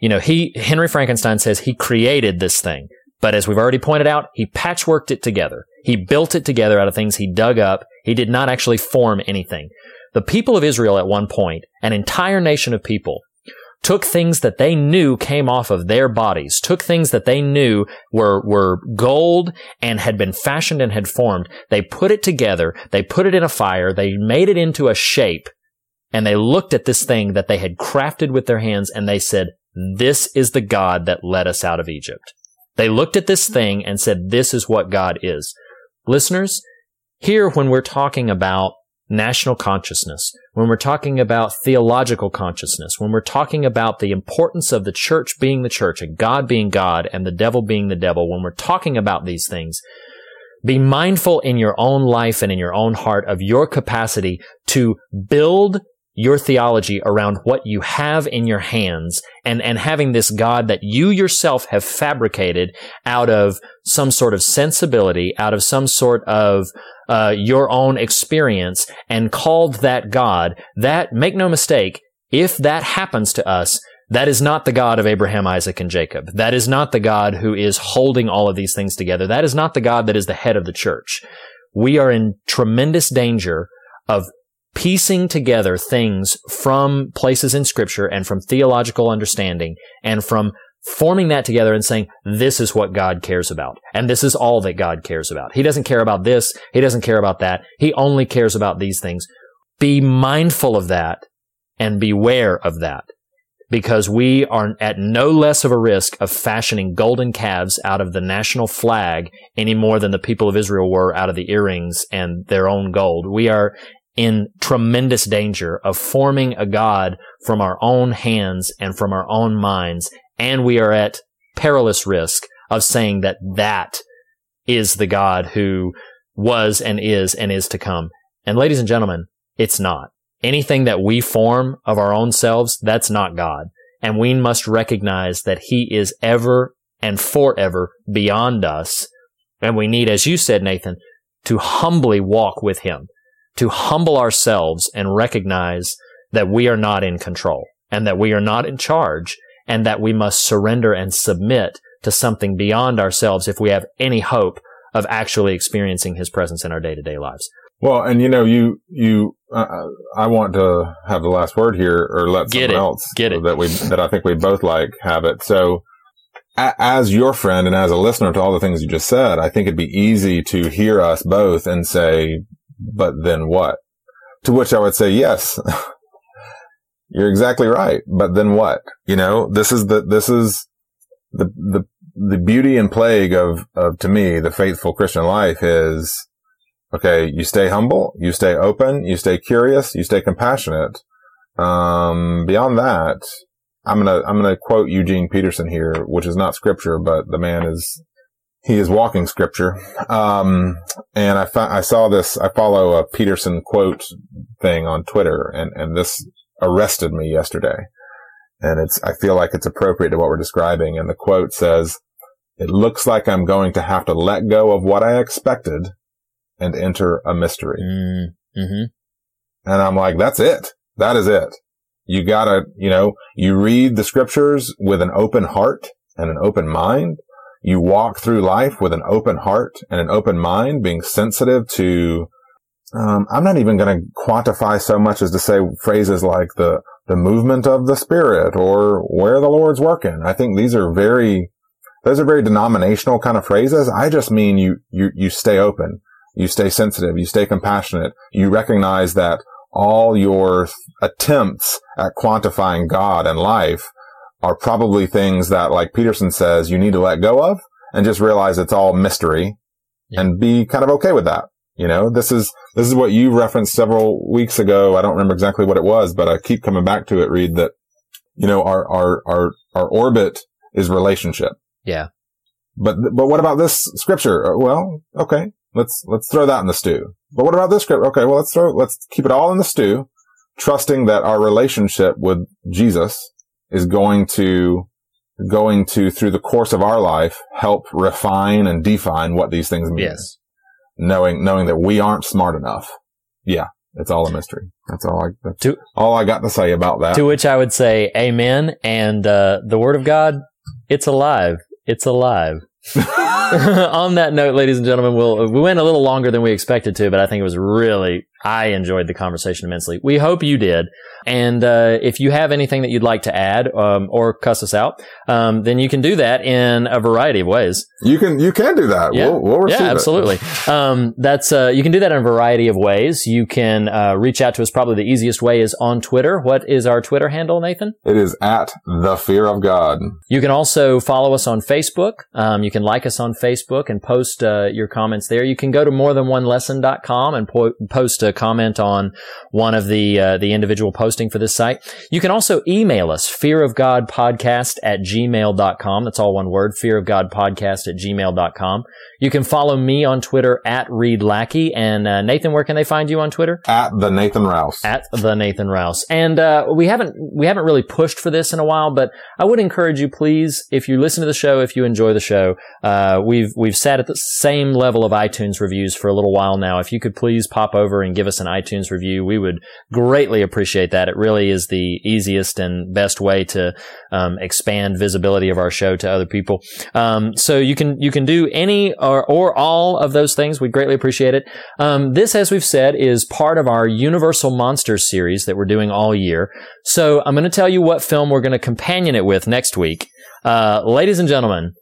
B: you know, he, Henry Frankenstein says he created this thing. But as we've already pointed out, he patchworked it together. He built it together out of things he dug up. He did not actually form anything. The people of Israel at one point, an entire nation of people, took things that they knew came off of their bodies, took things that they knew were, were gold and had been fashioned and had formed. They put it together. They put it in a fire. They made it into a shape and they looked at this thing that they had crafted with their hands and they said, this is the God that led us out of Egypt. They looked at this thing and said, this is what God is. Listeners, here when we're talking about national consciousness, when we're talking about theological consciousness, when we're talking about the importance of the church being the church and God being God and the devil being the devil, when we're talking about these things, be mindful in your own life and in your own heart of your capacity to build your theology around what you have in your hands and, and having this God that you yourself have fabricated out of some sort of sensibility, out of some sort of uh, your own experience and called that God, that, make no mistake, if that happens to us, that is not the God of Abraham, Isaac, and Jacob. That is not the God who is holding all of these things together. That is not the God that is the head of the church. We are in tremendous danger of piecing together things from places in scripture and from theological understanding and from forming that together and saying, this is what God cares about. And this is all that God cares about. He doesn't care about this. He doesn't care about that. He only cares about these things. Be mindful of that and beware of that because we are at no less of a risk of fashioning golden calves out of the national flag any more than the people of Israel were out of the earrings and their own gold. We are in tremendous danger of forming a God from our own hands and from our own minds. And we are at perilous risk of saying that that is the God who was and is and is to come. And ladies and gentlemen, it's not. Anything that we form of our own selves, that's not God. And we must recognize that He is ever and forever beyond us. And we need, as you said, Nathan, to humbly walk with Him to humble ourselves and recognize that we are not in control and that we are not in charge and that we must surrender and submit to something beyond ourselves if we have any hope of actually experiencing his presence in our day-to-day lives.
C: Well, and you know, you, you, uh, I want to have the last word here or let
B: Get
C: someone
B: it.
C: else
B: Get it.
C: that we, that I think we both like have it. So a- as your friend and as a listener to all the things you just said, I think it'd be easy to hear us both and say, but then what? To which I would say, yes, you're exactly right. But then what? You know, this is the, this is the, the, the beauty and plague of, of, to me, the faithful Christian life is, okay, you stay humble, you stay open, you stay curious, you stay compassionate. Um, beyond that, I'm gonna, I'm gonna quote Eugene Peterson here, which is not scripture, but the man is he is walking scripture. Um, and I, fa- I saw this, I follow a Peterson quote thing on Twitter and, and this arrested me yesterday. And it's, I feel like it's appropriate to what we're describing. And the quote says, it looks like I'm going to have to let go of what I expected and enter a mystery.
B: Mm-hmm.
C: And I'm like, that's it. That is it. You gotta, you know, you read the scriptures with an open heart and an open mind you walk through life with an open heart and an open mind, being sensitive to, um, I'm not even going to quantify so much as to say phrases like the, the movement of the spirit or where the Lord's working. I think these are very, those are very denominational kind of phrases. I just mean you, you, you stay open. You stay sensitive. You stay compassionate. You recognize that all your attempts at quantifying God and life are probably things that, like Peterson says, you need to let go of and just realize it's all mystery
B: Yeah.
C: and be kind of okay with that. You know, this is, this is what you referenced several weeks ago. I don't remember exactly what it was, but I keep coming back to it, Reed, that, you know, our, our, our, our orbit is relationship.
B: Yeah.
C: But, but what about this scripture? Uh, Well, okay. Let's, let's throw that in the stew. But what about this scripture? Okay. Well, let's throw, let's keep it all in the stew, trusting that our relationship with Jesus is going to, going to, through the course of our life, help refine and define what these things mean.
B: Yes.
C: Knowing, knowing that we aren't smart enough. Yeah. It's all a mystery. That's all I, that's
B: To-
C: all I got to say about that.
B: To which I would say, Amen. And uh, the Word of God, it's alive. It's alive. On that note, ladies and gentlemen, we'll, we went a little longer than we expected to, but I think it was really, I enjoyed the conversation immensely. We hope you did. And uh, if you have anything that you'd like to add um, or cuss us out, um, then you can do that in a variety of ways.
C: you can, you can do that.
B: Yeah.
C: We'll, we'll receive
B: yeah, absolutely. Um, that's uh, you can do that in a variety of ways. You can uh, reach out to us. Probably the easiest way is on Twitter. What is our Twitter handle, Nathan?
C: It is at the fear of God.
B: You can also follow us on Facebook. Um, you can like us on Facebook and post uh, your comments there. You can go to morethanonelesson.com and po- post a comment on one of the uh, the individual posting for this site. You can also email us, fearofgodpodcast at gmail.com. That's all one word, fearofgodpodcast at gmail.com. You can follow me on Twitter at Reed Lackey. And uh, Nathan, where can they find you on Twitter?
C: At the Nathan Rouse.
B: at the Nathan Rouse. And uh, we haven't we haven't really pushed for this in a while, but I would encourage you, please, if you listen to the show, if you enjoy the show, uh, we've we've sat at the same level of iTunes reviews for a little while now. If you could please pop over and give us an iTunes review, we would greatly appreciate that. It really is the easiest and best way to um, expand visibility of our show to other people. Um, so you can you can do any or, or all of those things. We'd greatly appreciate it. Um, this, as we've said, is part of our Universal Monsters series that we're doing all year. So I'm going to tell you what film we're going to companion it with next week. Uh, ladies and gentlemen,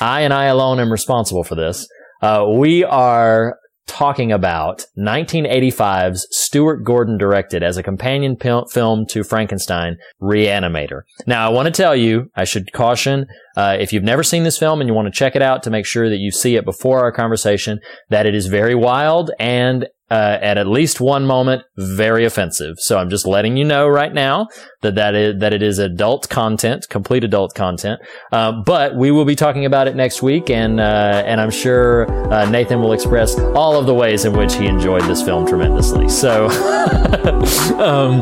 B: I and I alone am responsible for this. Uh, we are talking about 1985's Stuart Gordon directed as a companion pil- film to Frankenstein, Reanimator. Now, I want to tell you, I should caution, uh, if you've never seen this film and you want to check it out to make sure that you see it before our conversation, that it is very wild and uh, at at least one moment, very offensive. So I'm just letting you know right now that that is that it is adult content, complete adult content. Uh, but we will be talking about it next week, and uh, and I'm sure uh, Nathan will express all of the ways in which he enjoyed this film tremendously. So um,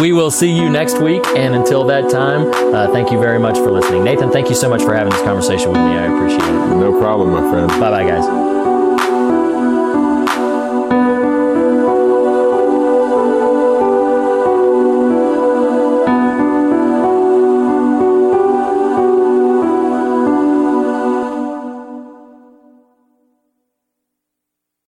B: we will see you next week, and until that time, uh, thank you very much for listening. Nathan, thank you so much for having this conversation with me. I appreciate it.
C: No problem, my friend.
B: Bye bye, guys.